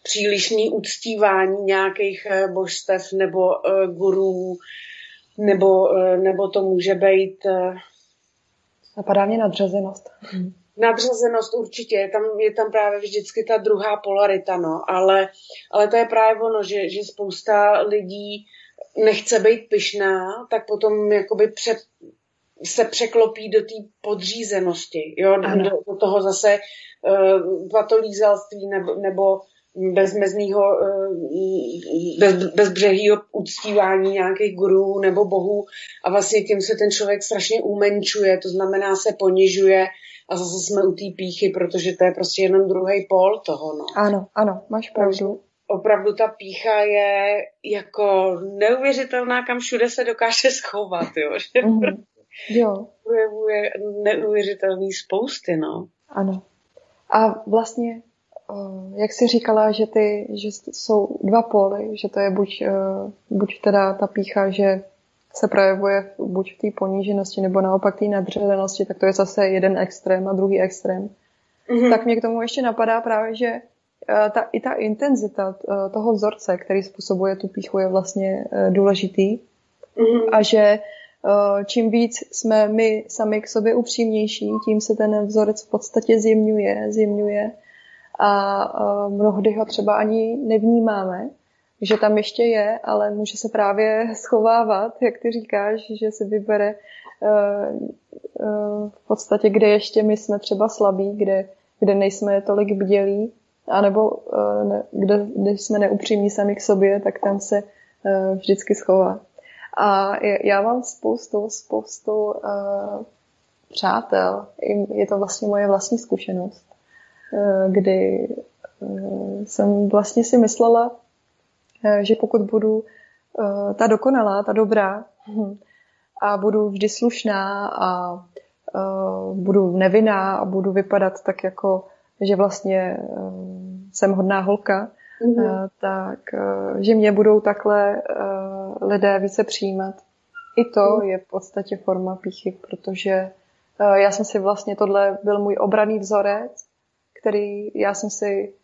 přílišný uctívání nějakých eh, božstev nebo uh, gurů, nebo, uh, nebo to může být... Uh, Napadá mě nadřazenost. Nadřazenost určitě, je tam, je tam právě vždycky ta druhá polarita, no, ale, ale to je právě ono, že, že spousta lidí nechce být pyšná, tak potom jakoby pře, se překlopí do té podřízenosti, jo, do, do toho zase uh, patolízalství nebo, nebo bezmezného, eh, bez, bezbřehýho uctívání nějakých gurů nebo bohů. A vlastně tím se ten člověk strašně umenčuje, to znamená se ponižuje a zase jsme u té píchy, protože to je prostě jenom druhý pol toho. No. Ano, ano, máš pravdu. Opravdu ta pícha je jako neuvěřitelná, kam všude se dokáže schovat, jo. (laughs) Mm, jo. projevuje neuvěřitelný spousty, no. Ano. A vlastně Eh, jak jsi říkala, že, ty, že jsou dva póly, že to je buď, eh, buď teda ta pícha, že se projevuje buď v té poníženosti nebo naopak té nadřazenosti, tak to je zase jeden extrém a druhý extrém. Mm-hmm. Tak mě k tomu ještě napadá právě, že eh, ta, i ta intenzita toho vzorce, který způsobuje tu píchu, je vlastně důležitý. Mm-hmm. A že čím víc jsme my sami k sobě upřímnější, tím se ten vzorec v podstatě zjemňuje, zjemňuje a mnohdy ho třeba ani nevnímáme, že tam ještě je, ale může se právě schovávat, jak ty říkáš, že si vybere e, e, v podstatě, kde ještě my jsme třeba slabí, kde, kde nejsme tolik bdělí, anebo e, kde, kde jsme neupřímní sami k sobě, tak tam se vždycky schová. A já mám spoustu, spoustu přátel. Je to vlastně moje vlastní zkušenost Eh, kdy eh, jsem vlastně si myslela, eh, že pokud budu ta dokonalá, ta dobrá hm, a budu vždy slušná a budu nevinná a budu vypadat tak jako, že vlastně jsem hodná holka, mm-hmm. tak že mě budou takhle lidé více přijímat. I to je v podstatě forma píchy, protože já jsem si vlastně, tohle byl můj obraný vzorec, který já jsem si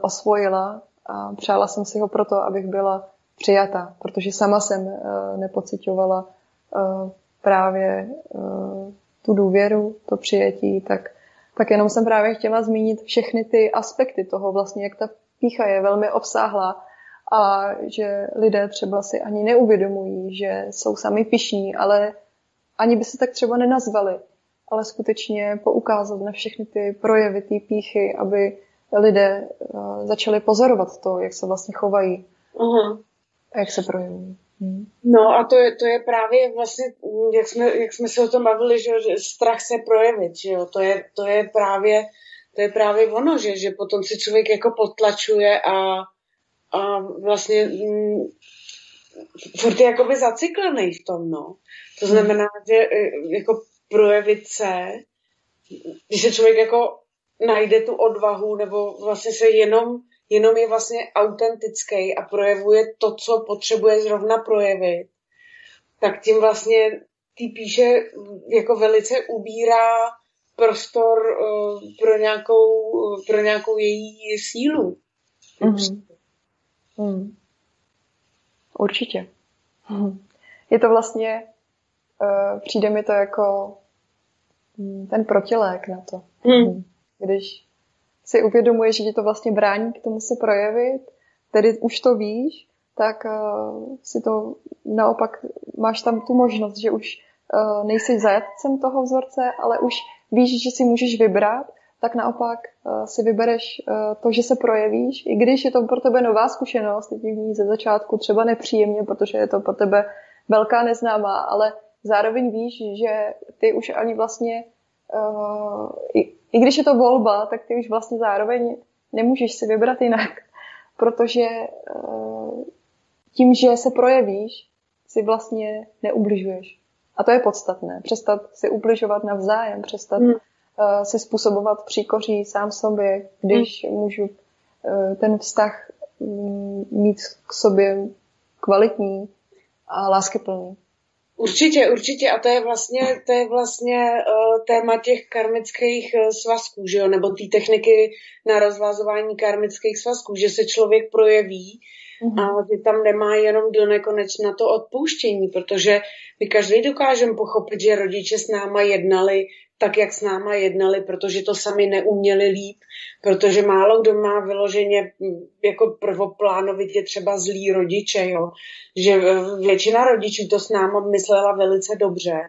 osvojila a přála jsem si ho proto, abych byla přijata, protože sama jsem uh, nepocitovala uh, právě uh, tu důvěru, to přijetí, tak, tak jenom jsem právě chtěla zmínit všechny ty aspekty toho vlastně, jak ta pícha je velmi obsáhlá a že lidé třeba si ani neuvědomují, že jsou sami pišní, ale ani by se tak třeba nenazvali, ale skutečně poukázat na všechny ty projevy té píchy, aby lidé uh, začali pozorovat to, jak se vlastně chovají uh-huh. a jak se projevují. Hmm. No a to je, to je právě vlastně, jak jsme, jak jsme se o tom bavili, že, strach se projevit, že jo, to je, to je právě, to je právě ono, že, že potom si člověk jako potlačuje a, a vlastně mm, furt je jakoby zaciklený v tom, no. To hmm. znamená, že e, jako projevit se, když se člověk jako najde tu odvahu nebo vlastně se jenom jenom je vlastně autentický a projevuje to, co potřebuje zrovna projevit, tak tím vlastně ty píše jako velice ubírá prostor uh, pro, nějakou, uh, pro nějakou její sílu. Mm-hmm. Mm. Určitě. Mm. Je to vlastně, uh, přijde mi to jako mm, ten protilék na to. Mm. Když si uvědomuješ, že ti to vlastně brání k tomu se projevit, tedy už to víš, tak uh, si to naopak máš tam tu možnost, že už uh, nejsi zajatcem toho vzorce, ale už víš, že si můžeš vybrat, tak naopak uh, si vybereš uh, to, že se projevíš, i když je to pro tebe nová zkušenost, v ní ze začátku třeba nepříjemně, protože je to pro tebe velká neznámá, ale zároveň víš, že ty už ani vlastně uh, i, i když je to volba, tak ty už vlastně zároveň nemůžeš si vybrat jinak, (laughs) protože uh, tím, že se projevíš, si vlastně neubližuješ. A to je podstatné. Přestat si ubližovat navzájem, přestat hmm. uh, si způsobovat příkoří sám sobě, když hmm. můžu uh, ten vztah um, mít k sobě kvalitní a láskyplný. Určitě, určitě. A to je vlastně, to je vlastně uh, téma těch karmických uh, svazků, že jo? nebo té techniky na rozvazování karmických svazků, že se člověk projeví mm-hmm. a že tam nemá jenom do nekonečna to odpouštění, protože my každý dokážeme pochopit, že rodiče s náma jednali tak, jak s náma jednali, protože to sami neuměli líp, protože málo kdo má vyloženě jako prvoplánovitě třeba zlý rodiče, jo. Že e, většina rodičů to s náma myslela velice dobře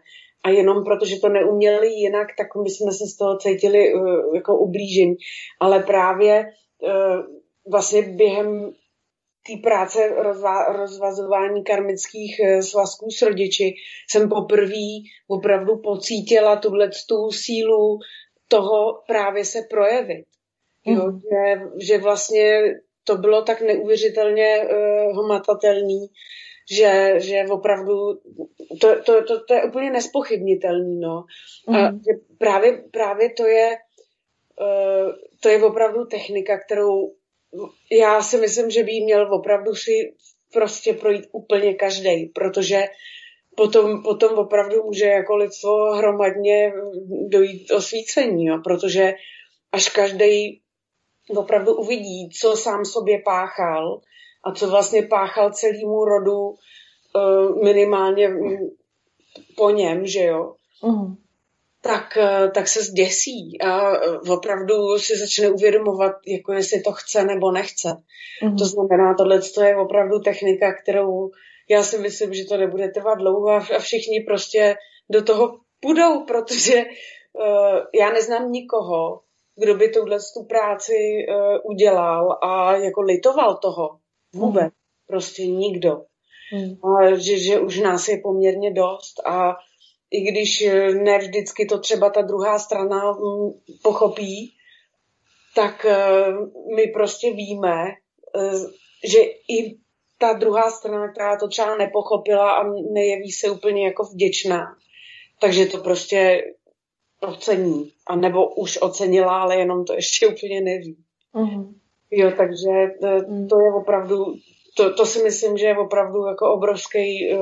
a jenom protože to neuměli jinak, tak my jsme se z toho cítili uh, jako ublížení. Ale právě uh, vlastně během té práce rozva, rozvazování karmických eh, svazků s rodiči jsem poprvé opravdu pocítila tuhle tu sílu toho právě se projevit. Mm. Jo, mhm. že, že vlastně to bylo tak neuvěřitelně uh, hmatatelný, že, že opravdu to, to, to, to je úplně nespochybnitelný. No. Mm. A mhm. že právě, právě to je uh, to je opravdu technika, kterou já si myslím, že by měl opravdu si prostě projít úplně každý, protože potom, potom opravdu může jako lidstvo hromadně dojít osvícení, jo, protože až každý opravdu uvidí, co sám sobě páchal a co vlastně páchal celému rodu eh, minimálně po něm, že jo, uh-huh tak, eh, tak se zděsí a eh, opravdu si začne uvědomovat, jako jestli to chce nebo nechce. Mm-hmm. To znamená, tohle je opravdu technika, kterou já si myslím, že to nebude trvat dlouho a všichni prostě do toho půjdou, protože uh, já neznám nikoho, kdo by tuhle tu práci uh, udělal a jako litoval toho. Vůbec. Mm. Prostě nikdo. Mm. A že, že už nás je poměrně dost a i když eh, ne vždycky to třeba ta druhá strana mm, pochopí, tak eh, my prostě víme, eh, že i ta druhá strana, která to třeba nepochopila a nejeví se úplně jako vděčná, takže to prostě ocení. A nebo už ocenila, ale jenom to ještě (laughs) úplně neví. Uh-huh. Jo, takže to, to je opravdu to, to si myslím, že je opravdu jako obrovský,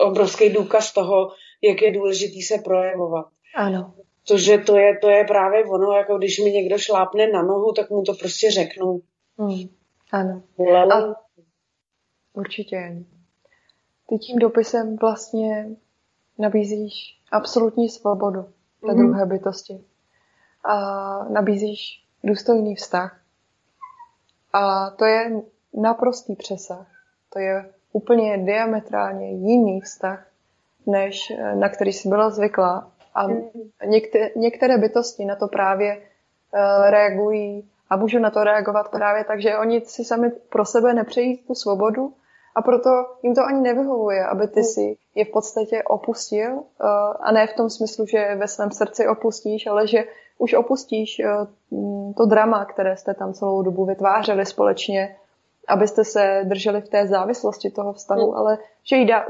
obrovský důkaz toho, jak je důležitý se projevovat. Ano. Protože to je, to je právě ono, jako když mi někdo šlápne na nohu, tak mu to prostě řeknu. Hmm. Ano. A... Určitě. Ty tím dopisem vlastně nabízíš absolutní svobodu té mm. druhé bytosti. A nabízíš důstojný vztah. A to je naprostý přesah. To je úplně diametrálně jiný vztah, než na který jsi byla zvyklá. A mhm. některé, některé bytosti na to právě uh, reagují a můžou na to reagovat právě tak, že oni si sami pro sebe nepřejí tu svobodu a proto jim to ani nevyhovuje, aby ty si je v podstatě opustil uh, a ne v tom smyslu, že ve svém srdci opustíš, ale že už opustíš uh, to drama, které jste tam celou dobu vytvářeli společně, abyste se drželi v té závislosti toho vztahu, mm. ale že jí dá,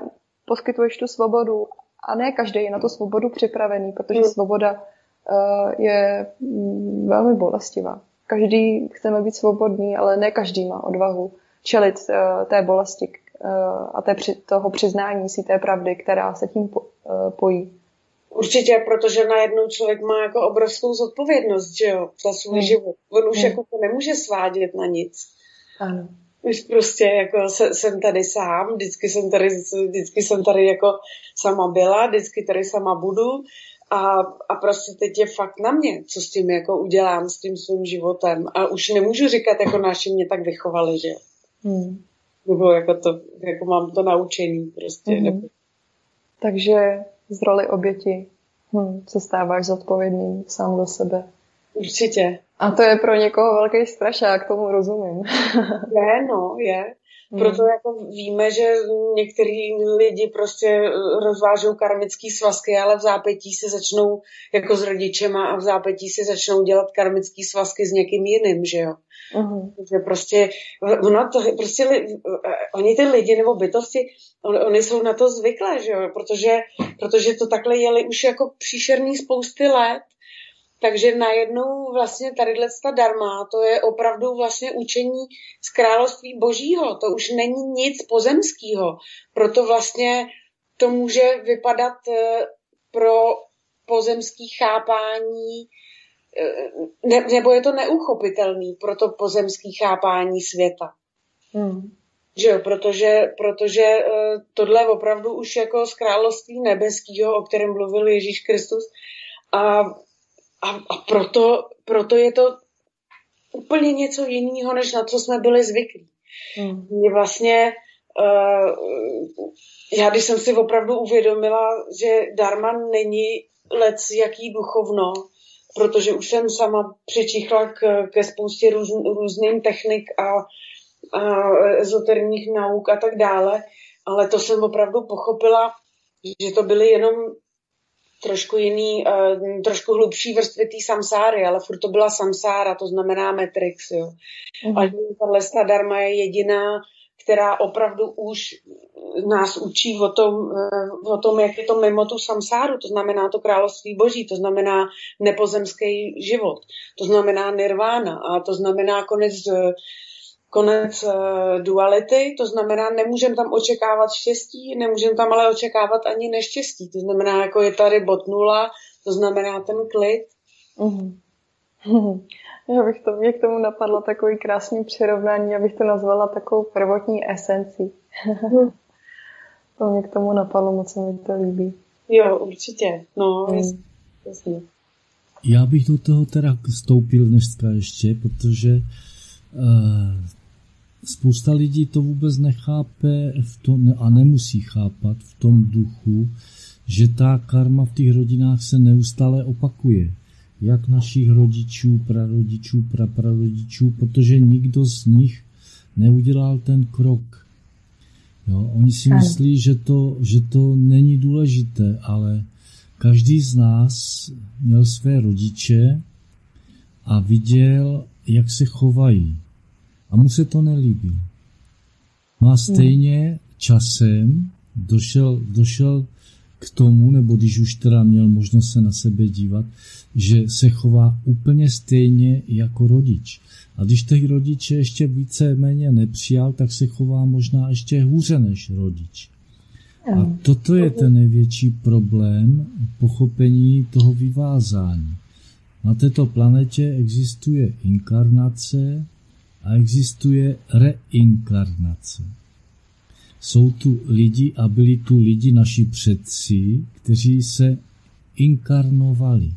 poskytuješ tu svobodu a ne každý je na tu svobodu připravený, protože mm. svoboda uh, je mm, velmi bolestivá. Každý chceme být svobodný, ale ne každý má odvahu čelit uh, té bolesti uh, a té, toho přiznání si té pravdy, která se tím po, uh, pojí. Určitě, protože najednou člověk má jako obrovskou zodpovědnost, že jo, za svůj hmm. život. On už hmm. jako to nemůže svádět na nic. Ano. Už prostě jako se, jsem tady sám, vždycky jsem tady, vždycky jsem tady jako sama byla, vždycky tady sama budu a, a prostě teď je fakt na mě, co s tím jako udělám, s tím svým životem. A už nemůžu říkat, jako naši mě tak vychovali, že jo. Hmm. Nebo jako to, jako mám to naučení prostě. Hmm. Nebo... Takže z roli oběti hm, se stáváš zodpovědným sám za sebe. Určitě. A to je pro někoho velký strašák, tomu rozumím. (laughs) je, no, je. Hmm. Proto jako víme, že některý lidi prostě eh, rozvážou karmický svazky, ale v zápětí se začnou jako s rodičema a v zápětí se začnou dělat karmický svazky s někým jiným, že jo. Uh-huh. Že prostě, ono to, prostě li, eh, oni ty lidi nebo bytosti, on, oni jsou na to zvyklé, že jo, protože, protože to takhle jeli už jako příšerný spousty let takže najednou vlastně tady ta darma, to je opravdu vlastně učení z království božího. To už není nic pozemského. Proto vlastně to může vypadat eh, pro pozemský chápání, eh, ne, nebo je to neuchopitelný pro to pozemský chápání světa. Hmm. Že jo, protože, protože eh, tohle opravdu už jako z království nebeského, o kterém mluvil Ježíš Kristus, a a, a proto, proto je to úplně něco jiného, než na co jsme byli zvyklí. Hmm. Mě vlastně, uh, já když jsem si opravdu uvědomila, že darma není lec jaký duchovno, protože už jsem sama přičichla k, ke spoustě růz, různým technik a, a ezoterních nauk a tak dále, ale to jsem opravdu pochopila, že to byly jenom trošku jiný, uh, trošku hlubší vrstvy té samsáry, ale furt to byla samsára, to znamená Matrix, jo. Mm. A tahle darma je jediná, která opravdu už nás učí o tom, uh, o tom, jak je to mimo tu samsáru, to znamená to království boží, to znamená nepozemský život, to znamená nirvána a to znamená konec uh, konec uh, duality, to znamená, nemůžeme tam očekávat štěstí, nemůžeme tam ale očekávat ani neštěstí. To znamená, jako je tady bod nula, to znamená ten klid. Mm-hmm. (laughs) Já bych to, mě k tomu napadlo takový krásný přirovnání, abych to nazvala takovou prvotní esencí. Mhm. (laughs) to mě k tomu napadlo, moc se mi to líbí. Jo, určitě. No, mm. jasně. Já bych do toho teda vstoupil dneska ještě, protože uh, spousta lidí to vůbec nechápe v tom, a nemusí chápat v tom duchu, že ta karma v těch rodinách se neustále opakuje. Jak našich rodičů, prarodičů, praprarodičů, protože nikdo z nich neudělal ten krok. Jo, oni si myslí, že to, že to není důležité, ale každý z nás měl své rodiče a viděl, jak se chovají a mu se to nelíbí. No a stejně časem došel, došel k tomu, nebo když už teda měl možnost se na sebe dívat, že se chová úplně stejně jako rodič. A když těch rodiče ještě více méně nepřijal, tak se chová možná ještě hůře než rodič. A toto je ten největší problém pochopení toho vyvázání. Na této planetě existuje inkarnace a existuje reinkarnace. Jsou tu lidi a byli tu lidi naši předci, kteří se inkarnovali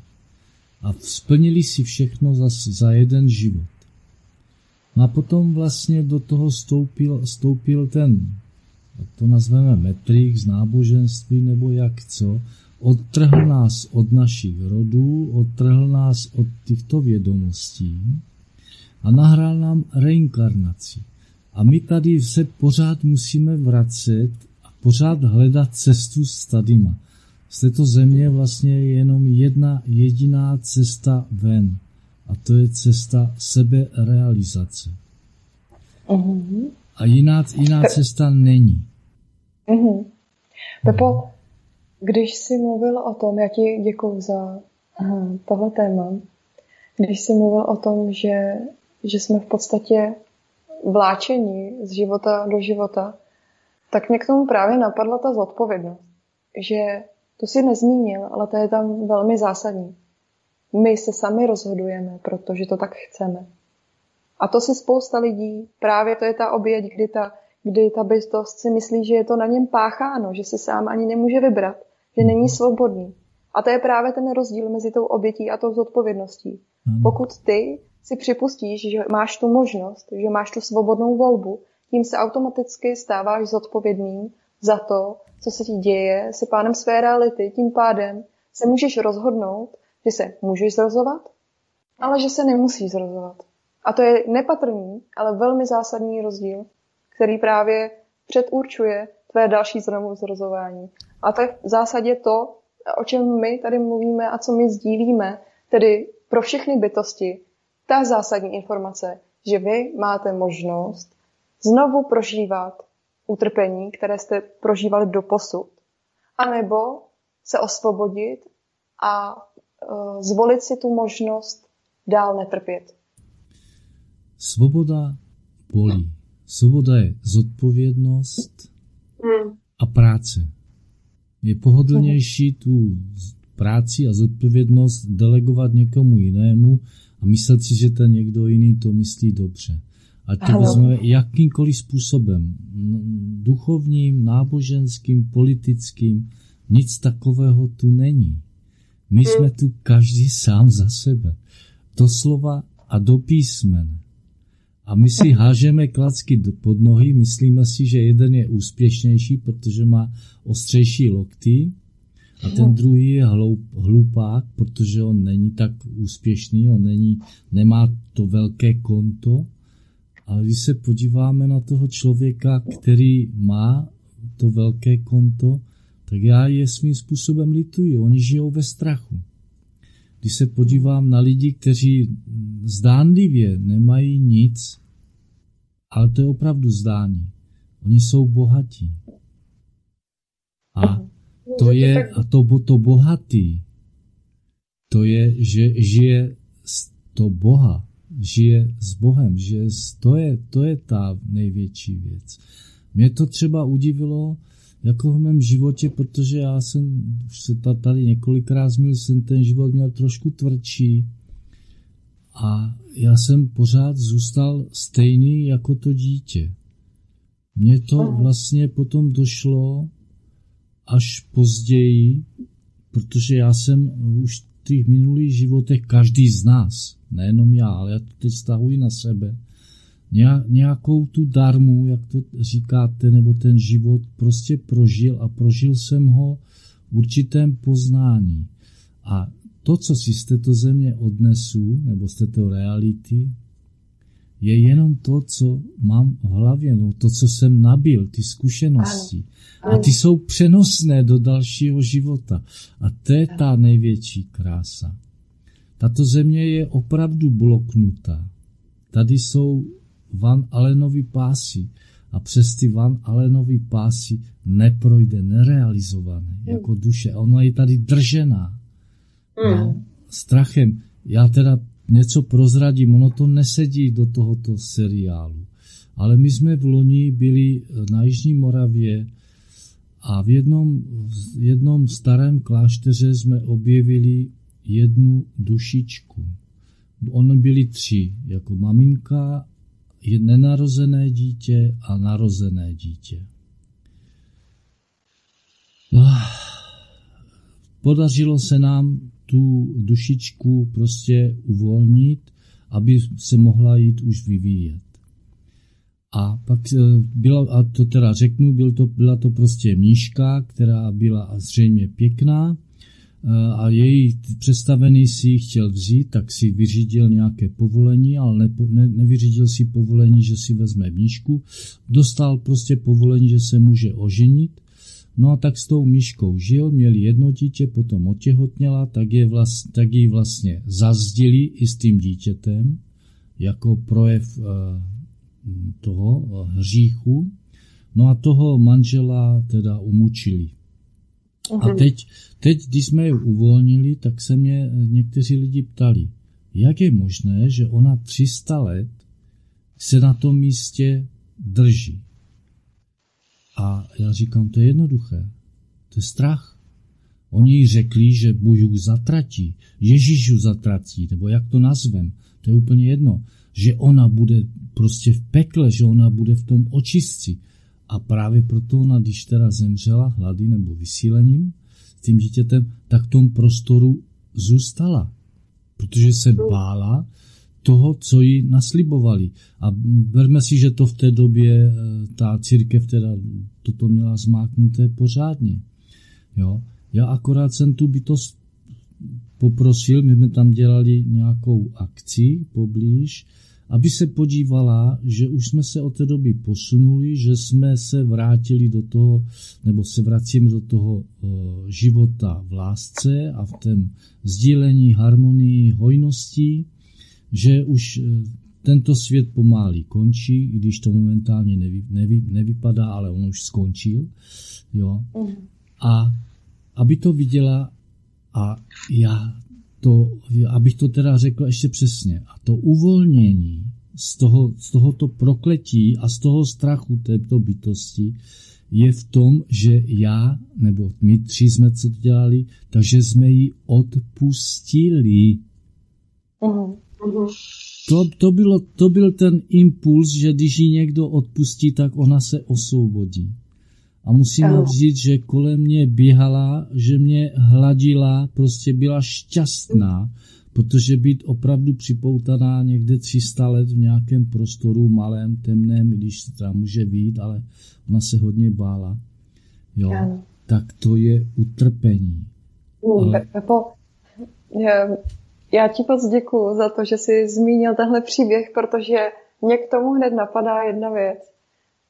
a splnili si všechno za, za jeden život. No a potom vlastně do toho stoupil, stoupil ten, to nazveme metrik z náboženství nebo jak co, odtrhl nás od našich rodů, odtrhl nás od těchto vědomostí a nahrál nám reinkarnaci. A my tady se pořád musíme vracet a pořád hledat cestu s tadyma. Z této země vlastně je jenom jedna jediná cesta ven. A to je cesta seberealizace. Uh-huh. A jiná, jiná cesta není. Uh-huh. Pepo, když jsi mluvil o tom, já ti děkuju za aha, tohle téma, když jsi mluvil o tom, že, že jsme v podstatě vláčení z života do života, tak mě k tomu právě napadla ta zodpovědnost. Že to si nezmínil, ale to je tam velmi zásadní. My se sami rozhodujeme, protože to tak chceme. A to si spousta lidí, právě to je ta oběť, kdy ta, kdy ta bytost si myslí, že je to na něm pácháno, že si sám ani nemůže vybrat, že není svobodný. A to je právě ten rozdíl mezi tou obětí a tou zodpovědností. Pokud ty si připustíš, že máš tu možnost, že máš tu svobodnou volbu, tím se automaticky stáváš zodpovědným za to, co se ti děje, se pánem své reality. Tím pádem se můžeš rozhodnout, že se můžeš zrozovat, ale že se nemusíš zrozovat. A to je nepatrný, ale velmi zásadní rozdíl, který právě předurčuje tvé další znovu zrozování. A to je v zásadě to, o čem my tady mluvíme a co my sdílíme, tedy pro všechny bytosti, ta zásadní informace, že vy máte možnost znovu prožívat utrpení, které jste prožívali do posud, anebo se osvobodit a uh, zvolit si tu možnost dál netrpět. Svoboda bolí. Svoboda je zodpovědnost hmm. a práce. Je pohodlnější tu práci a zodpovědnost delegovat někomu jinému a myslet si, že ten někdo jiný to myslí dobře. A to vezmeme jakýmkoliv způsobem, duchovním, náboženským, politickým, nic takového tu není. My hmm. jsme tu každý sám za sebe. Doslova a do písmene. A my si (laughs) hážeme klacky pod nohy, myslíme si, že jeden je úspěšnější, protože má ostřejší lokty, a ten druhý je hloup, hlupák, protože on není tak úspěšný, on není, nemá to velké konto. Ale když se podíváme na toho člověka, který má to velké konto, tak já je svým způsobem lituji. Oni žijou ve strachu. Když se podívám na lidi, kteří zdánlivě nemají nic, ale to je opravdu zdání. Oni jsou bohatí. A to je, to, to bohatý, to je, že žije z to Boha, žije s Bohem, že to je, to je ta největší věc. Mě to třeba udivilo jako v mém životě, protože já jsem, už se tady několikrát zmínil, jsem ten život měl trošku tvrdší a já jsem pořád zůstal stejný jako to dítě. Mně to vlastně potom došlo, až později, protože já jsem už v těch minulých životech, každý z nás, nejenom já, ale já to teď stahuji na sebe, nějakou tu darmu, jak to říkáte, nebo ten život prostě prožil a prožil jsem ho v určitém poznání. A to, co si z této země odnesu, nebo z této reality, je jenom to, co mám v hlavě, no, to, co jsem nabil, ty zkušenosti. A ty jsou přenosné do dalšího života. A to je ta největší krása. Tato země je opravdu bloknutá. Tady jsou Van Allenovi pásy. a přes ty Van Allenový pásy neprojde, nerealizované, mm. jako duše. Ona je tady držená. Mm. No, strachem. Já teda něco prozradím, ono to nesedí do tohoto seriálu. Ale my jsme v loni byli na Jižní Moravě a v jednom, v jednom starém klášteře jsme objevili jednu dušičku. Oni byli tři, jako maminka, nenarozené dítě a narozené dítě. Ah, podařilo se nám tu dušičku prostě uvolnit, aby se mohla jít už vyvíjet. A pak eh, byla, a to teda řeknu, byl to, byla to prostě mnížka, která byla zřejmě pěkná eh, a její představený si ji chtěl vzít, tak si vyřídil nějaké povolení, ale ne, ne, nevyřídil si povolení, že si vezme mnížku. Dostal prostě povolení, že se může oženit. No a tak s tou myškou žil, měli jedno dítě, potom otěhotněla, tak, je vlast, tak ji vlastně zazdili i s tím dítětem, jako projev uh, toho eh, hříchu. No a toho manžela teda umučili. A mhm. teď, teď, když jsme ji uvolnili, tak se mě někteří lidi ptali, jak je možné, že ona 300 let se na tom místě drží. A já říkám, to je jednoduché. To je strach. Oni jí řekli, že Bůh zatratí, Ježíš zatratí, nebo jak to nazvem, to je úplně jedno že ona bude prostě v pekle, že ona bude v tom očistci. A právě proto ona, když teda zemřela hlady nebo vysílením s tím dítětem, tak v tom prostoru zůstala. Protože se bála toho, co jí naslibovali. A berme si, že to v té době eh, ta církev teda toto měla zmáknuté pořádně. Jo? Já akorát jsem tu bytost poprosil, my jsme tam dělali nějakou akci poblíž, aby se podívala, že už jsme se od té doby posunuli, že jsme se vrátili do toho, nebo se vracíme do toho e, života v lásce a v tom sdílení, harmonii, hojnosti, že už e, tento svět pomáli končí, i když to momentálně nevy, nevy, nevypadá, ale on už skončil. Jo. Mhm. A aby to viděla a já to, abych to teda řekl ještě přesně, a to uvolnění z, toho, z tohoto prokletí a z toho strachu této bytosti je v tom, že já, nebo my tři jsme co dělali, takže jsme ji odpustili. Uh-huh. To, to, bylo, to byl ten impuls, že když ji někdo odpustí, tak ona se osvobodí. A musím ano. říct, že kolem mě běhala, že mě hladila, prostě byla šťastná, protože být opravdu připoutaná někde 300 let v nějakém prostoru malém, temném, když se tam může být, ale ona se hodně bála, jo, ano. tak to je utrpení. Mm, ale... Pepo, já ti moc děkuju za to, že jsi zmínil tenhle příběh, protože mě k tomu hned napadá jedna věc.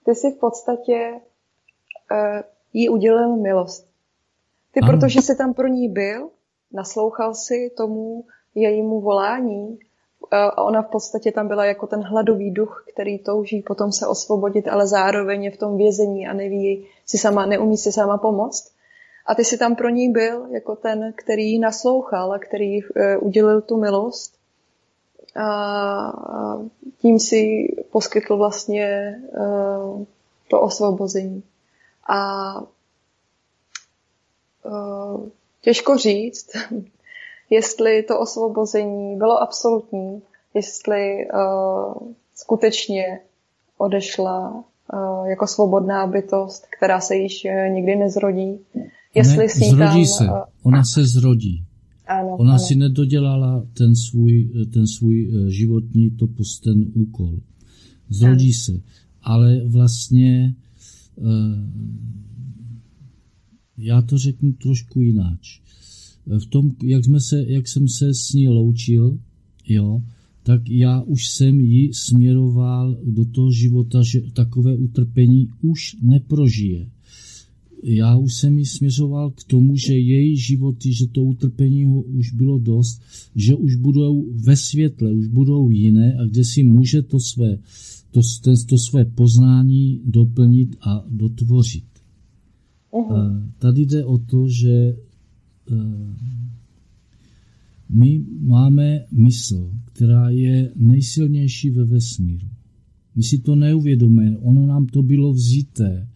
Ty jsi v podstatě jí udělil milost. Ty, ano. protože jsi tam pro ní byl, naslouchal si tomu jejímu volání, uh, ona v podstatě tam byla jako ten hladový duch, který touží potom se osvobodit, ale zároveň je v tom vězení a neví si sama, neumí si sama pomoct. A ty si tam pro ní byl jako ten, který naslouchal a který uh, udělil tu milost. A tím si poskytl vlastně uh, to osvobození. A uh, těžko říct, (laughs) jestli to osvobození bylo absolutní, jestli uh, skutečně odešla uh, jako svobodná bytost, která se již uh, nikdy nezrodí. Jestli ne, si zrodí tam, se. Uh, Ona se zrodí. Ano, Ona ano. si nedodělala ten svůj, ten svůj životní topos, ten úkol. Zrodí ano. se. Ale vlastně já to řeknu trošku jináč. Eh, v tom, jak, jsme se, jak jsem se s ní loučil, jo, tak já už jsem ji směroval do toho života, že takové utrpení už neprožije. Já už jsem ji směřoval k tomu, že její životy, že to utrpení už bylo dost, že už budou ve světle, už budou jiné a kde si může to své to, to, to své poznání doplnit a dotvořit. Uh-huh. Tady jde o to, že my máme mysl, která je nejsilnější ve vesmíru. My si to neuvědomíme, ono nám to bylo vzité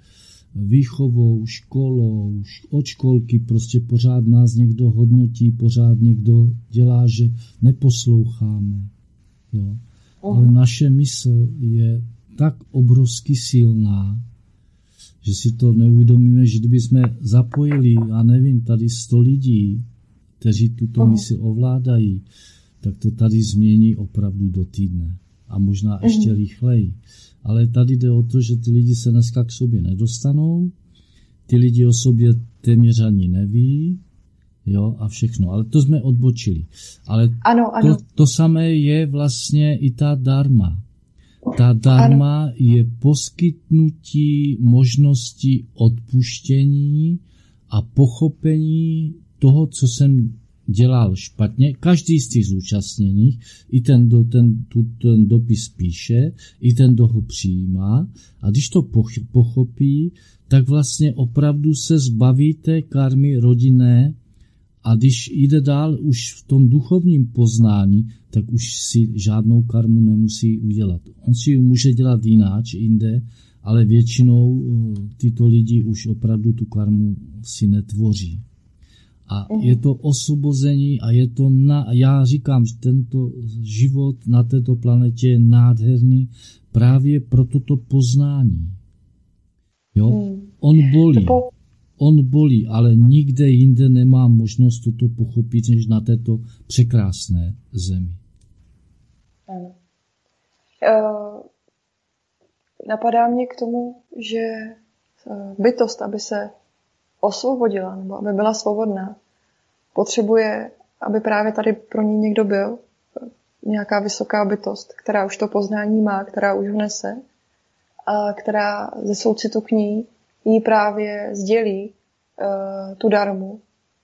výchovou, školou, od školky prostě pořád nás někdo hodnotí, pořád někdo dělá, že neposloucháme. Jo. Ale naše mysl je tak obrovsky silná, že si to neuvědomíme, že kdyby jsme zapojili, já nevím, tady 100 lidí, kteří tuto mysl ovládají, tak to tady změní opravdu do týdne. A možná mhm. ještě rychleji. Ale tady jde o to, že ty lidi se dneska k sobě nedostanou, ty lidi o sobě téměř ani neví, jo, a všechno. Ale to jsme odbočili. Ale ano, ano. To, to samé je vlastně i ta darma. Ta darma ano. je poskytnutí možnosti odpuštění a pochopení toho, co jsem dělal špatně, každý z těch zúčastněných, i ten, kdo ten, tu, ten dopis píše, i ten, kdo ho přijímá, a když to pochopí, tak vlastně opravdu se zbaví té karmy rodinné a když jde dál už v tom duchovním poznání, tak už si žádnou karmu nemusí udělat. On si ji může dělat jináč jinde, ale většinou eh, tyto lidi už opravdu tu karmu si netvoří. A mhm. je to osvobození a je to na, já říkám, že tento život na této planetě je nádherný právě pro toto poznání. Jo? Mhm. On bolí. On bolí, ale nikde jinde nemá možnost toto pochopit, než na této překrásné zemi. Ano. Uh, napadá mě k tomu, že uh, bytost, aby se osvobodila, nebo aby byla svobodná, potřebuje, aby právě tady pro ní někdo byl, nějaká vysoká bytost, která už to poznání má, která už ho nese, a která ze soucitu k ní jí právě sdělí uh, tu darmu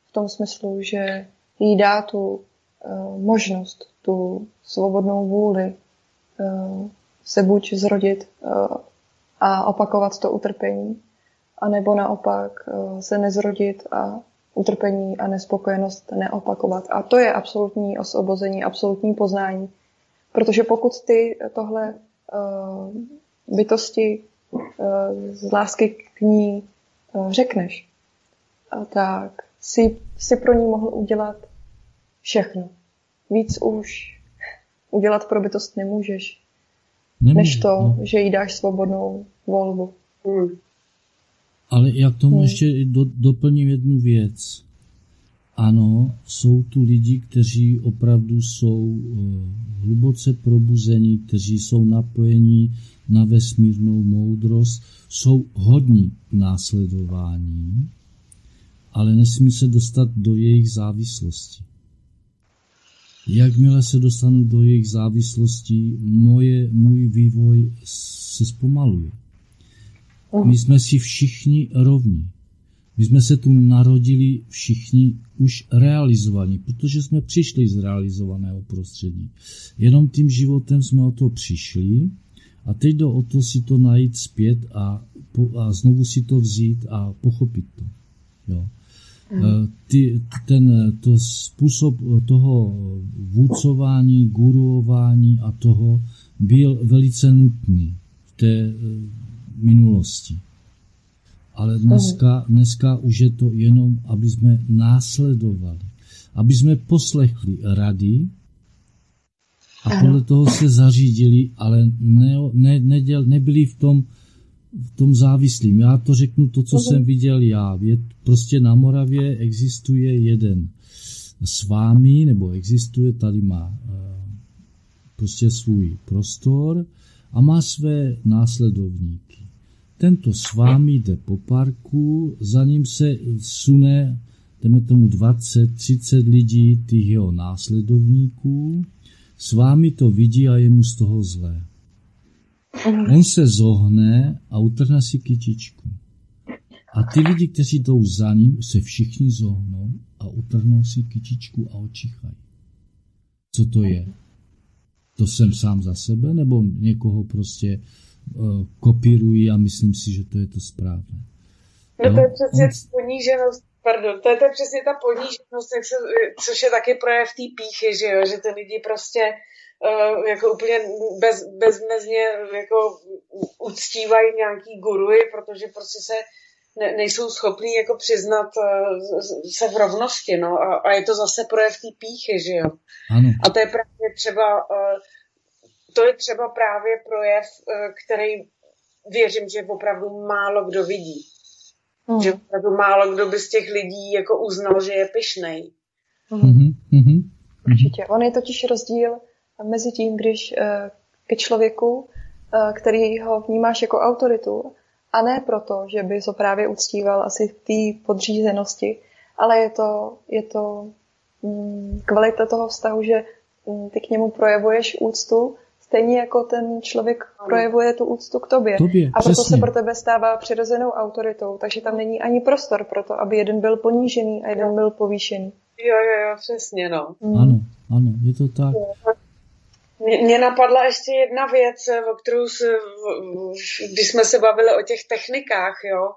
v tom smyslu, že jí dá tu uh, možnost, tu svobodnou vůli uh, se buď zrodit uh, a opakovat to utrpení, anebo naopak uh, se nezrodit a utrpení a nespokojenost neopakovat. A to je absolutní osvobození, absolutní poznání. Protože pokud ty tohle uh, bytosti z lásky k ní uh, řekneš, tak si, si pro ní mohl udělat všechno. Víc už udělat pro bytost nemůžeš, Nemůže, než to, no. že jí dáš svobodnou volbu. Hmm. Ale jak tomu hmm. ještě do, doplním jednu věc. Ano, jsou tu lidi, kteří opravdu jsou eh, hluboce probuzení, kteří jsou napojení na vesmírnou moudrost, jsou hodní následování, ale nesmí se dostat do jejich závislosti. Jakmile se dostanu do jejich závislostí, moje, můj vývoj se zpomaluje. My jsme si všichni rovní. My jsme se tu narodili všichni už realizovaní, protože jsme přišli z realizovaného prostředí. Jenom tím životem jsme o to přišli a teď jde o to si to najít zpět a, a znovu si to vzít a pochopit to. Jo. Mm. Ty, ten to způsob toho vůcování, guruování a toho byl velice nutný v té minulosti. Ale dneska, dneska už je to jenom, aby jsme následovali, aby jsme poslechli rady a podle toho se zařídili, ale ne, ne, neděl, nebyli v tom, v tom závislým. Já to řeknu to, co jsem viděl já. Je, prostě na Moravě existuje jeden s vámi, nebo existuje, tady má eh, prostě svůj prostor a má své následovníky. Tento s vámi jde po parku, za ním se sune, jdeme tomu 20-30 lidí, těch jeho následovníků, s vámi to vidí a je mu z toho zlé. On se zohne a utrhne si kytičku. A ty lidi, kteří jdou za ním, se všichni zohnou a utrhnou si kytičku a očichají. Co to je? to jsem sám za sebe, nebo někoho prostě uh, kopíruji a myslím si, že to je to správné. No, no to je přesně on... poníženost, pardon, to je, to je přesně ta poníženost, jak se, což je taky projev té píchy, že jo, že ty lidi prostě uh, jako úplně bez, bezmezně jako uctívají nějaký guruji, protože prostě se ne, nejsou schopní jako přiznat uh, se v rovnosti, no, a, a je to zase projev té píchy, že jo. Ano. A to je právě třeba, uh, to je třeba právě projev, který věřím, že opravdu málo kdo vidí. Mm. Že opravdu málo kdo by z těch lidí jako uznal, že je pyšnej. Mm-hmm. Mm-hmm. Určitě. On je totiž rozdíl mezi tím, když uh, ke člověku, uh, který ho vnímáš jako autoritu, a ne proto, že by to právě uctíval asi v té podřízenosti, ale je to, je to mm, kvalita toho vztahu, že mm, ty k němu projevuješ úctu, stejně jako ten člověk projevuje tu úctu k tobě. tobě a proto přesně. se pro tebe stává přirozenou autoritou, takže tam není ani prostor pro to, aby jeden byl ponížený a jeden byl povýšený. Jo, jo, jo, přesně, no. Mm. Ano, ano, je to tak. Mě, napadla ještě jedna věc, o kterou se, když jsme se bavili o těch technikách, jo,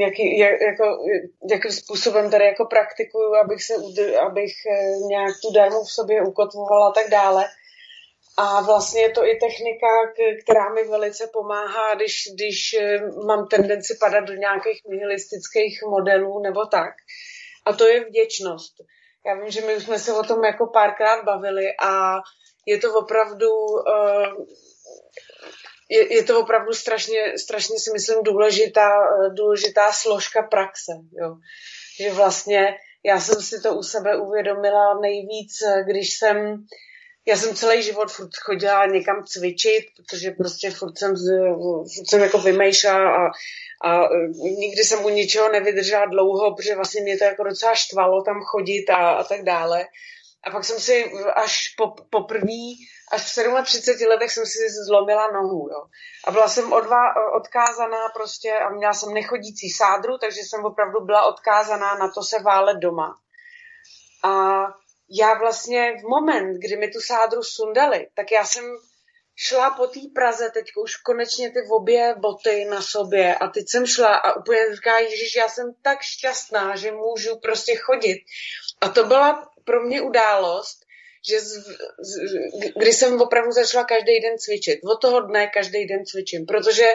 jaký, jako, jakým způsobem tady jako praktikuju, abych, se, abych e, nějak tu darmu v sobě ukotvovala a tak dále. A vlastně je to i technika, která mi velice pomáhá, když, když e, mám tendenci padat do nějakých nihilistických modelů nebo tak. A to je vděčnost. Já vím, že my jsme se o tom jako párkrát bavili a je to opravdu uh, je, je to opravdu strašně, strašně si myslím důležitá, důležitá složka praxe. Jo. Že vlastně já jsem si to u sebe uvědomila nejvíc, když jsem já jsem celý život furt chodila někam cvičit, protože prostě furt jsem, furt jsem jako vymýšlela a, a e, nikdy jsem u ničeho nevydržela dlouho, protože vlastně mě to jako docela štvalo tam chodit a, a tak dále. A pak jsem si až po, poprvé, až v 37 letech jsem si zlomila nohu, jo. A byla jsem odva, odkázaná prostě a měla jsem nechodící sádru, takže jsem opravdu byla odkázaná na to se válet doma. A já vlastně v moment, kdy mi tu sádru sundali, tak já jsem šla po té Praze, teď už konečně ty obě boty na sobě a teď jsem šla a úplně říká, Ježiš, já jsem tak šťastná, že můžu prostě chodit. A to byla pro mě událost, že z, z, kdy jsem opravdu začala každý den cvičit. Od toho dne každý den cvičím, protože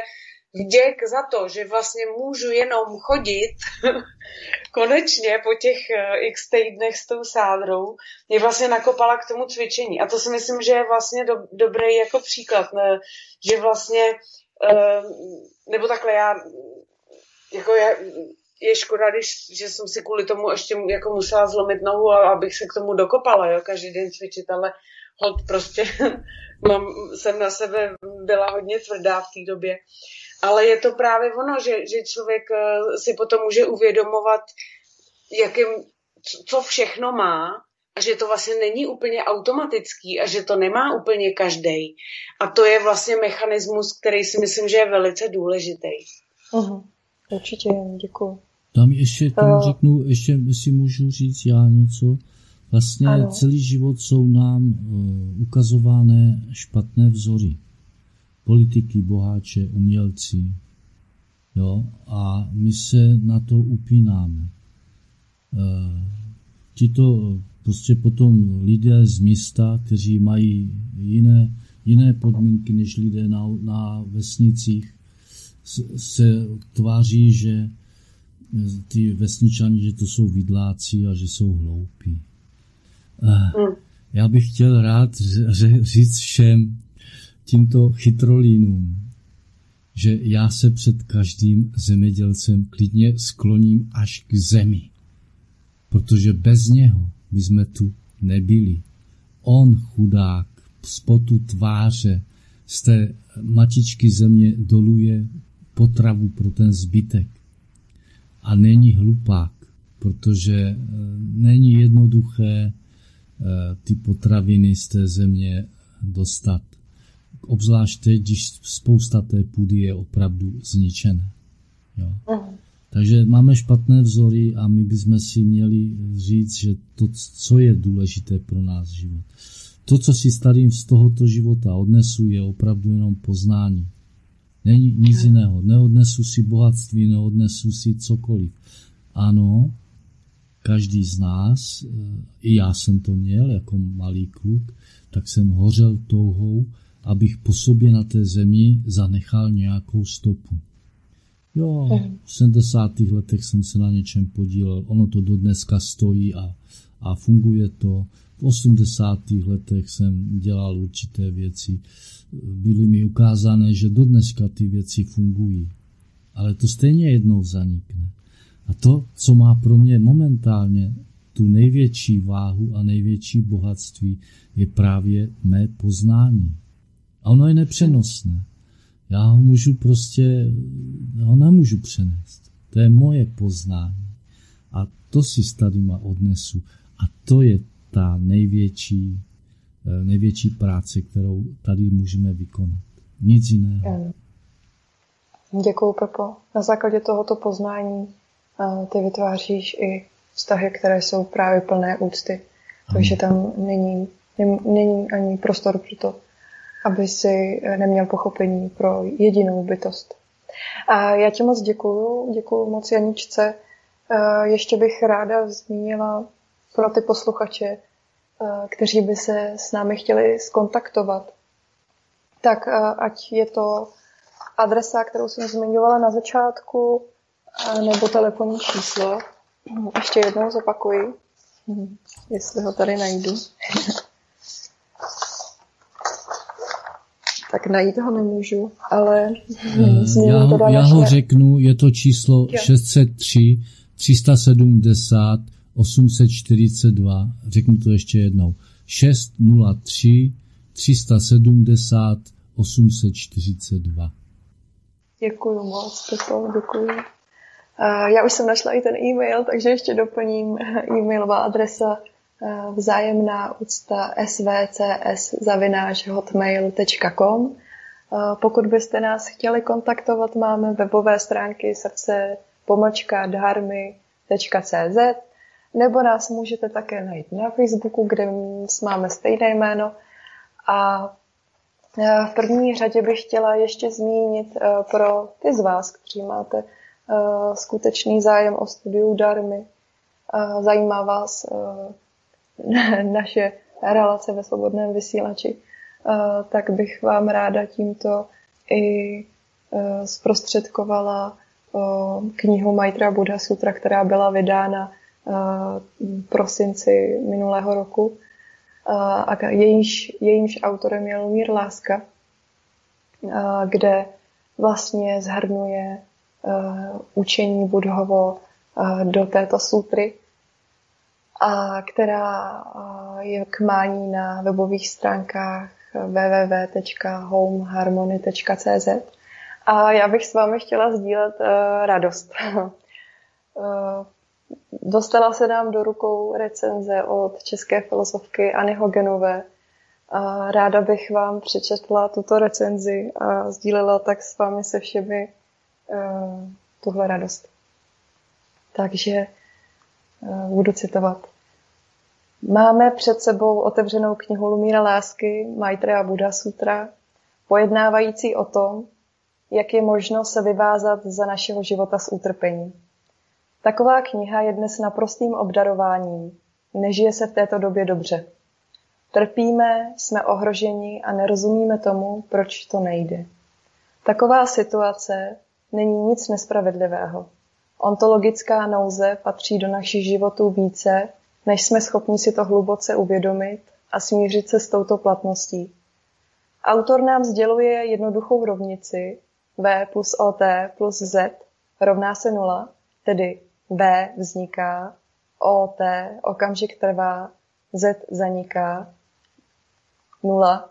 vděk za to, že vlastně můžu jenom chodit (laughs) konečně po těch eh, x týdnech s tou sádrou, mě vlastně nakopala k tomu cvičení. A to si myslím, že je vlastně do, dobrý jako příklad, ne? že vlastně, eh, nebo takhle já, jako já, je škoda, když, že jsem si kvůli tomu ještě jako musela zlomit nohu, abych se k tomu dokopala, jo, každý den cvičit, ale hod prostě (laughs) mám, jsem na sebe byla hodně tvrdá v té době. Ale je to právě ono, že, že člověk eh, si potom může uvědomovat, jakým, co všechno má a že to vlastně není úplně automatický a že to nemá úplně každý. A to je vlastně mechanismus, který si myslím, že je velice důležitý. Uh-huh. Určitě, děkuji. Tam ještě tomu uh, řeknu, ještě si můžu říct já něco. Vlastně ano. celý život jsou nám uh, ukazované špatné vzory politiky, boháče, umělci. Jo? A my se na to upínáme. E, tito prostě potom lidé z města, kteří mají jiné, jiné podmínky než lidé na, na vesnicích, se tváří, že ty vesničani, že to jsou vidláci a že jsou hloupí. E, já bych chtěl rád říct všem, tímto chytrolínům, že já se před každým zemědělcem klidně skloním až k zemi, protože bez něho by jsme tu nebyli. On, chudák, z potu tváře, z té matičky země doluje potravu pro ten zbytek. A není hlupák, protože eh, není jednoduché eh, ty potraviny z té země dostat obzvlášť teď, když spousta té půdy je opravdu zničené. Jo. Uh-huh. Takže máme špatné vzory a my bychom si měli říct, že to, co je důležité pro nás život. to, co si starým z tohoto života odnesu, je opravdu jenom poznání. Není nic jiného. Neodnesu si bohatství, neodnesu si cokoliv. Ano, každý z nás, eh, i já jsem to měl jako malý kluk, tak jsem hořel touhou, abych po sobě na té zemi zanechal nějakou stopu. Jo, v 70. letech jsem se na něčem podílel, ono to do dneska stojí a, a funguje to. V 80. letech jsem dělal určité věci. Byly mi ukázané, že do dneska ty věci fungují. Ale to stejně jednou zanikne. A to, co má pro mě momentálně tu největší váhu a největší bohatství, je právě mé poznání. A ono je nepřenosné. Já ho můžu prostě, já ho nemůžu přenést. To je moje poznání. A to si s tadyma odnesu. A to je ta největší, eh, největší práce, kterou tady můžeme vykonat. Nic jiného. Děkuji, Pepo. Na základě tohoto poznání eh, ty vytváříš i vztahy, které jsou právě plné úcty. Takže tam není, není ani prostor pro to, aby si eh, neměl pochopení pro jedinou bytost. A já ti moc děkuju, děkuju moc Janičce. Ještě bych ráda zmínila pro ty posluchače, eh, kteří by se s námi chtěli skontaktovat, tak eh, ať je to adresa, kterou jsem zmiňovala na začátku, eh, nebo telefonní číslo. Ještě jednou zopakuji, hm, jestli ho tady najdu. (laughs) tak najít ho nemůžu, ale já, ho, já ho řeknu, je to číslo jo. 603 370 842, řeknu to ještě jednou, 603 370 842. Děkuji moc, Pepo, děkuji. Já už jsem našla i ten e-mail, takže ještě doplním e-mailová adresa vzájemná úcta svcs.hotmail.com Pokud byste nás chtěli kontaktovat, máme webové stránky srdce pomlčka nebo nás můžete také najít na Facebooku, kde máme stejné jméno. A e, v první řadě bych chtěla ještě zmínit pro ty z vás, kteří máte skutečný zájem o studiu darmy, zajímá vás (laughs) naše relace ve svobodném vysílači, tak bych vám ráda tímto i zprostředkovala knihu Maitra Buddha Sutra, která byla vydána prosinci minulého roku. A jejíž, jejímž autorem je Lumír Láska, kde vlastně zhrnuje učení Budhovo do této sutry, a která je k mání na webových stránkách www.homeharmony.cz a já bych s vámi chtěla sdílet radost. (laughs) Dostala se nám do rukou recenze od české filozofky Anny Hogenové. A ráda bych vám přečetla tuto recenzi a sdílela tak s vámi se všemi uh, tuhle radost. Takže budu citovat. Máme před sebou otevřenou knihu Lumíra lásky, Maitreya Buddha Sutra, pojednávající o tom, jak je možno se vyvázat za našeho života z utrpení. Taková kniha je dnes naprostým obdarováním. Nežije se v této době dobře. Trpíme, jsme ohroženi a nerozumíme tomu, proč to nejde. Taková situace není nic nespravedlivého. Ontologická nouze patří do našich životů více, než jsme schopni si to hluboce uvědomit a smířit se s touto platností. Autor nám sděluje jednoduchou rovnici V plus OT plus Z rovná se nula, tedy B vzniká, OT okamžik trvá, Z zaniká, nula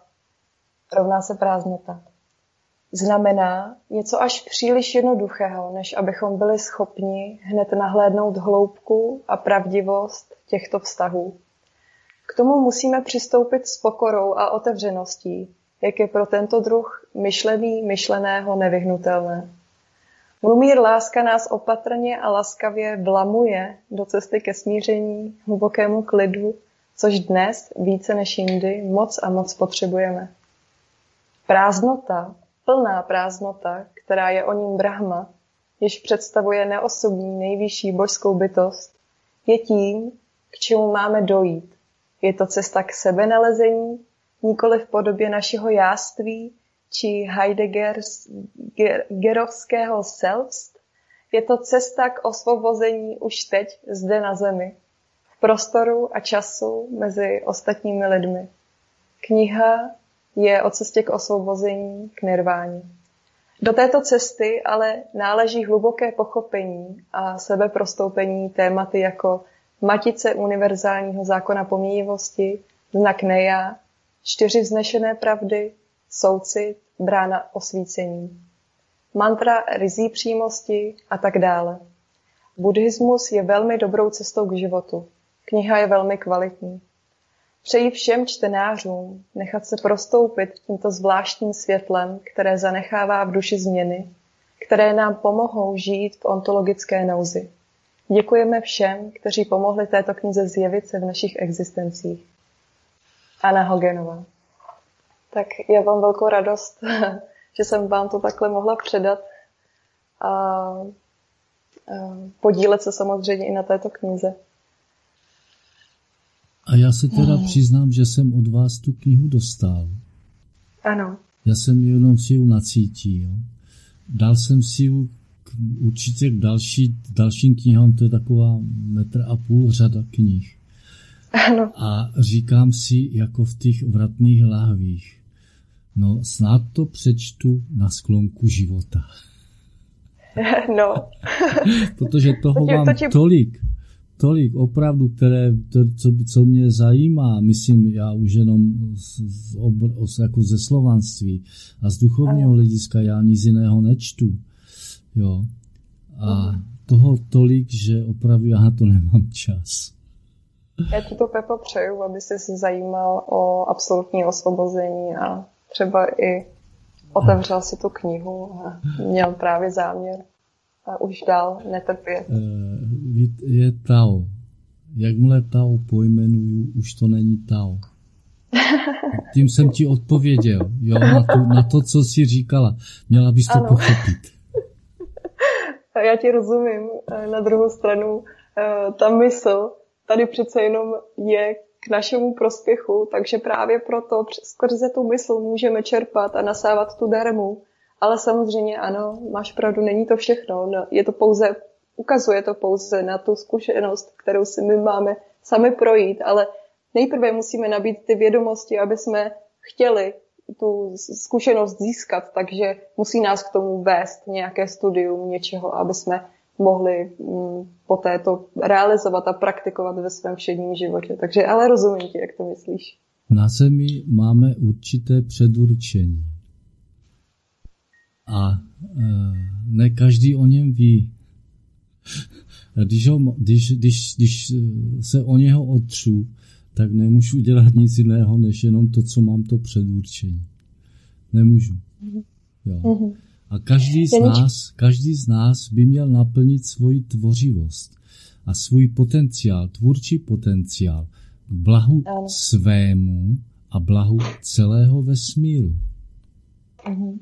rovná se prázdnota. Znamená něco až příliš jednoduchého, než abychom byli schopni hned nahlédnout hloubku a pravdivost těchto vztahů. K tomu musíme přistoupit s pokorou a otevřeností, jak je pro tento druh myšlený myšleného nevyhnutelné. Mlumír láska nás opatrně a laskavě vlamuje do cesty ke smíření, hlubokému klidu což dnes více než jindy moc a moc potřebujeme. Prázdnota, plná prázdnota, která je o ním Brahma, jež představuje neosobní nejvyšší božskou bytost, je tím, k čemu máme dojít. Je to cesta k sebenalezení, nikoli v podobě našeho jáství či Heideggerovského selbst. Je to cesta k osvobození už teď, zde na zemi, v prostoru a času mezi ostatními lidmi. Kniha je o cestě k osvobození, k nirváně. Do této cesty ale náleží hluboké pochopení a sebeprostoupení tématy jako matice univerzálního zákona pomíjivosti, znak neja, čtyři vznešené pravdy, soucit, brána osvícení, mantra rizí přímosti a tak dále. Buddhismus je velmi dobrou cestou k životu. Kniha je velmi kvalitní. Přeji všem čtenářům nechat se prostoupit tímto zvláštním světlem, které zanechává v duši změny, které nám pomohou žít v ontologické nouzi. Děkujeme všem, kteří pomohli této knize zjevit se v našich existencích. Anna Hogenová. Tak já vám velkou radost, (laughs) že jsem vám to takhle mohla předat a, a podílet se samozřejmě i na této knize. A já se teda hmm. přiznám, že jsem od vás tu knihu dostal. Ano. Já jsem jenom si ji nacítil. Dal jsem si ji určitě k další, dalším knihám, to je taková metr a půl řada knih. Ano. A říkám si, jako v těch vratných lahvích, no snad to přečtu na sklonku života. (laughs) No. (laughs) Protože toho mám to tě... tolik, tolik opravdu, které, to, co, co mě zajímá, myslím, já už jenom z, z, obr, jako ze slovanství a z duchovního hlediska já nic jiného nečtu. Jo. A uh-huh. toho tolik, že opravdu já na to nemám čas. Já ti to, Pepo, přeju, aby jsi se zajímal o absolutní osvobození a třeba i otevřel si tu knihu a měl právě záměr a už dál netrpět. Je Tao. Jakmile Tao pojmenuju, už to není Tao. Tím jsem ti odpověděl, jo, na, to, na to, co jsi říkala. Měla bys to ano. pochopit. Já ti rozumím. Na druhou stranu eh, ta mysl tady přece jenom je k našemu prospěchu, takže právě proto skrze tu mysl můžeme čerpat a nasávat tu darmu. Ale samozřejmě ano, máš pravdu, není to všechno. No, je to pouze, ukazuje to pouze na tu zkušenost, kterou si my máme sami projít, ale nejprve musíme nabít ty vědomosti, aby jsme chtěli tu zkušenost získat, takže musí nás k tomu vést nějaké studium něčeho, aby jsme mohli mm, poté to realizovat a praktikovat ve svém všedním životě. Takže ale rozumím ti, jak to myslíš. Na Zemi máme určité předurčení. A e, ne každý o něm ví. Když, ho, když, když, když se o něho otřu, tak nemůžu dělat (laughs) nic jiného, než jenom to, co mám to předurčení. Nemůžu. Jo. Mm-hmm. A každý z nás, každý z nás by měl naplnit svoji tvořivost a svůj potenciál, tvůrčí potenciál k blahu ano. svému a blahu celého vesmíru. Uh-huh.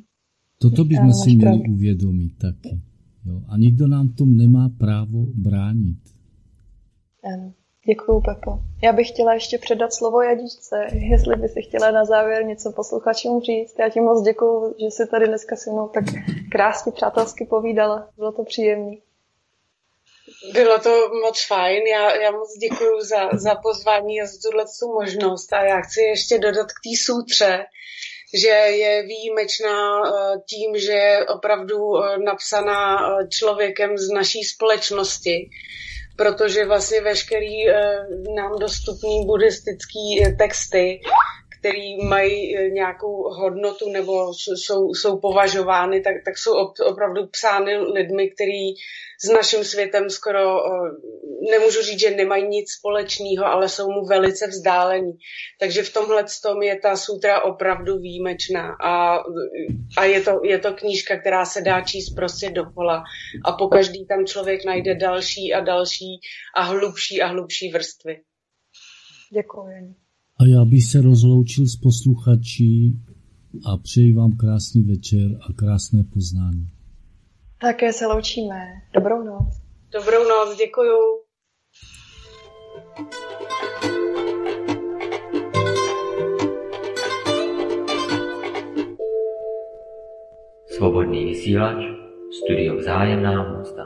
Toto bychom ano, si měli uvědomit taky. Jo? A nikdo nám tom nemá právo bránit. Ano. Děkuju, Pepo. Já bych chtěla ještě předat slovo Jadičce, jestli by si chtěla na závěr něco posluchačům říct. Já ti moc děkuju, že jsi tady dneska se mnou tak krásně přátelsky povídala. Bylo to příjemné. Bylo to moc fajn, já, já moc děkuji za, za pozvání a za tuhle možnost a já chci ještě dodat k té sutře, že je výjimečná eh, tím, že je opravdu eh, napsaná eh, člověkem z naší společnosti protože vlastně veškerý nám dostupný buddhistický texty, který mají eh, nějakou hodnotu nebo jsou, jsou považovány, tak, tak jsou opravdu psány lidmi, kteří s naším světem skoro, nemůžu říct, že nemají nic společného, ale jsou mu velice vzdálení. Takže v tomhle tom je ta sutra opravdu výjimečná a, a je, to, je to knížka, která se dá číst prostě dokola a po každý tam člověk najde další a další a hlubší a hlubší vrstvy. Děkuji. A já bych se rozloučil s posluchači a přeji vám krásný večer a krásné poznání. Také se loučíme. Dobrou noc. Dobrou noc, děkuju. Svobodný vysílač, studio Vzájemná úcta.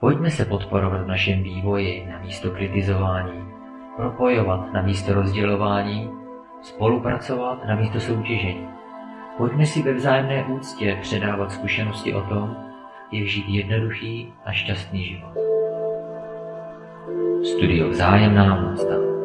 Pojďme se podporovat v našem vývoji na místo kritizování, propojovat na místo rozdělování, spolupracovat na místo soutěžení. Pojďme si ve vzájemné úctě předávat zkušenosti o tom, jak žít jednoduchý a šťastný život. Studio Vzájemná úcta.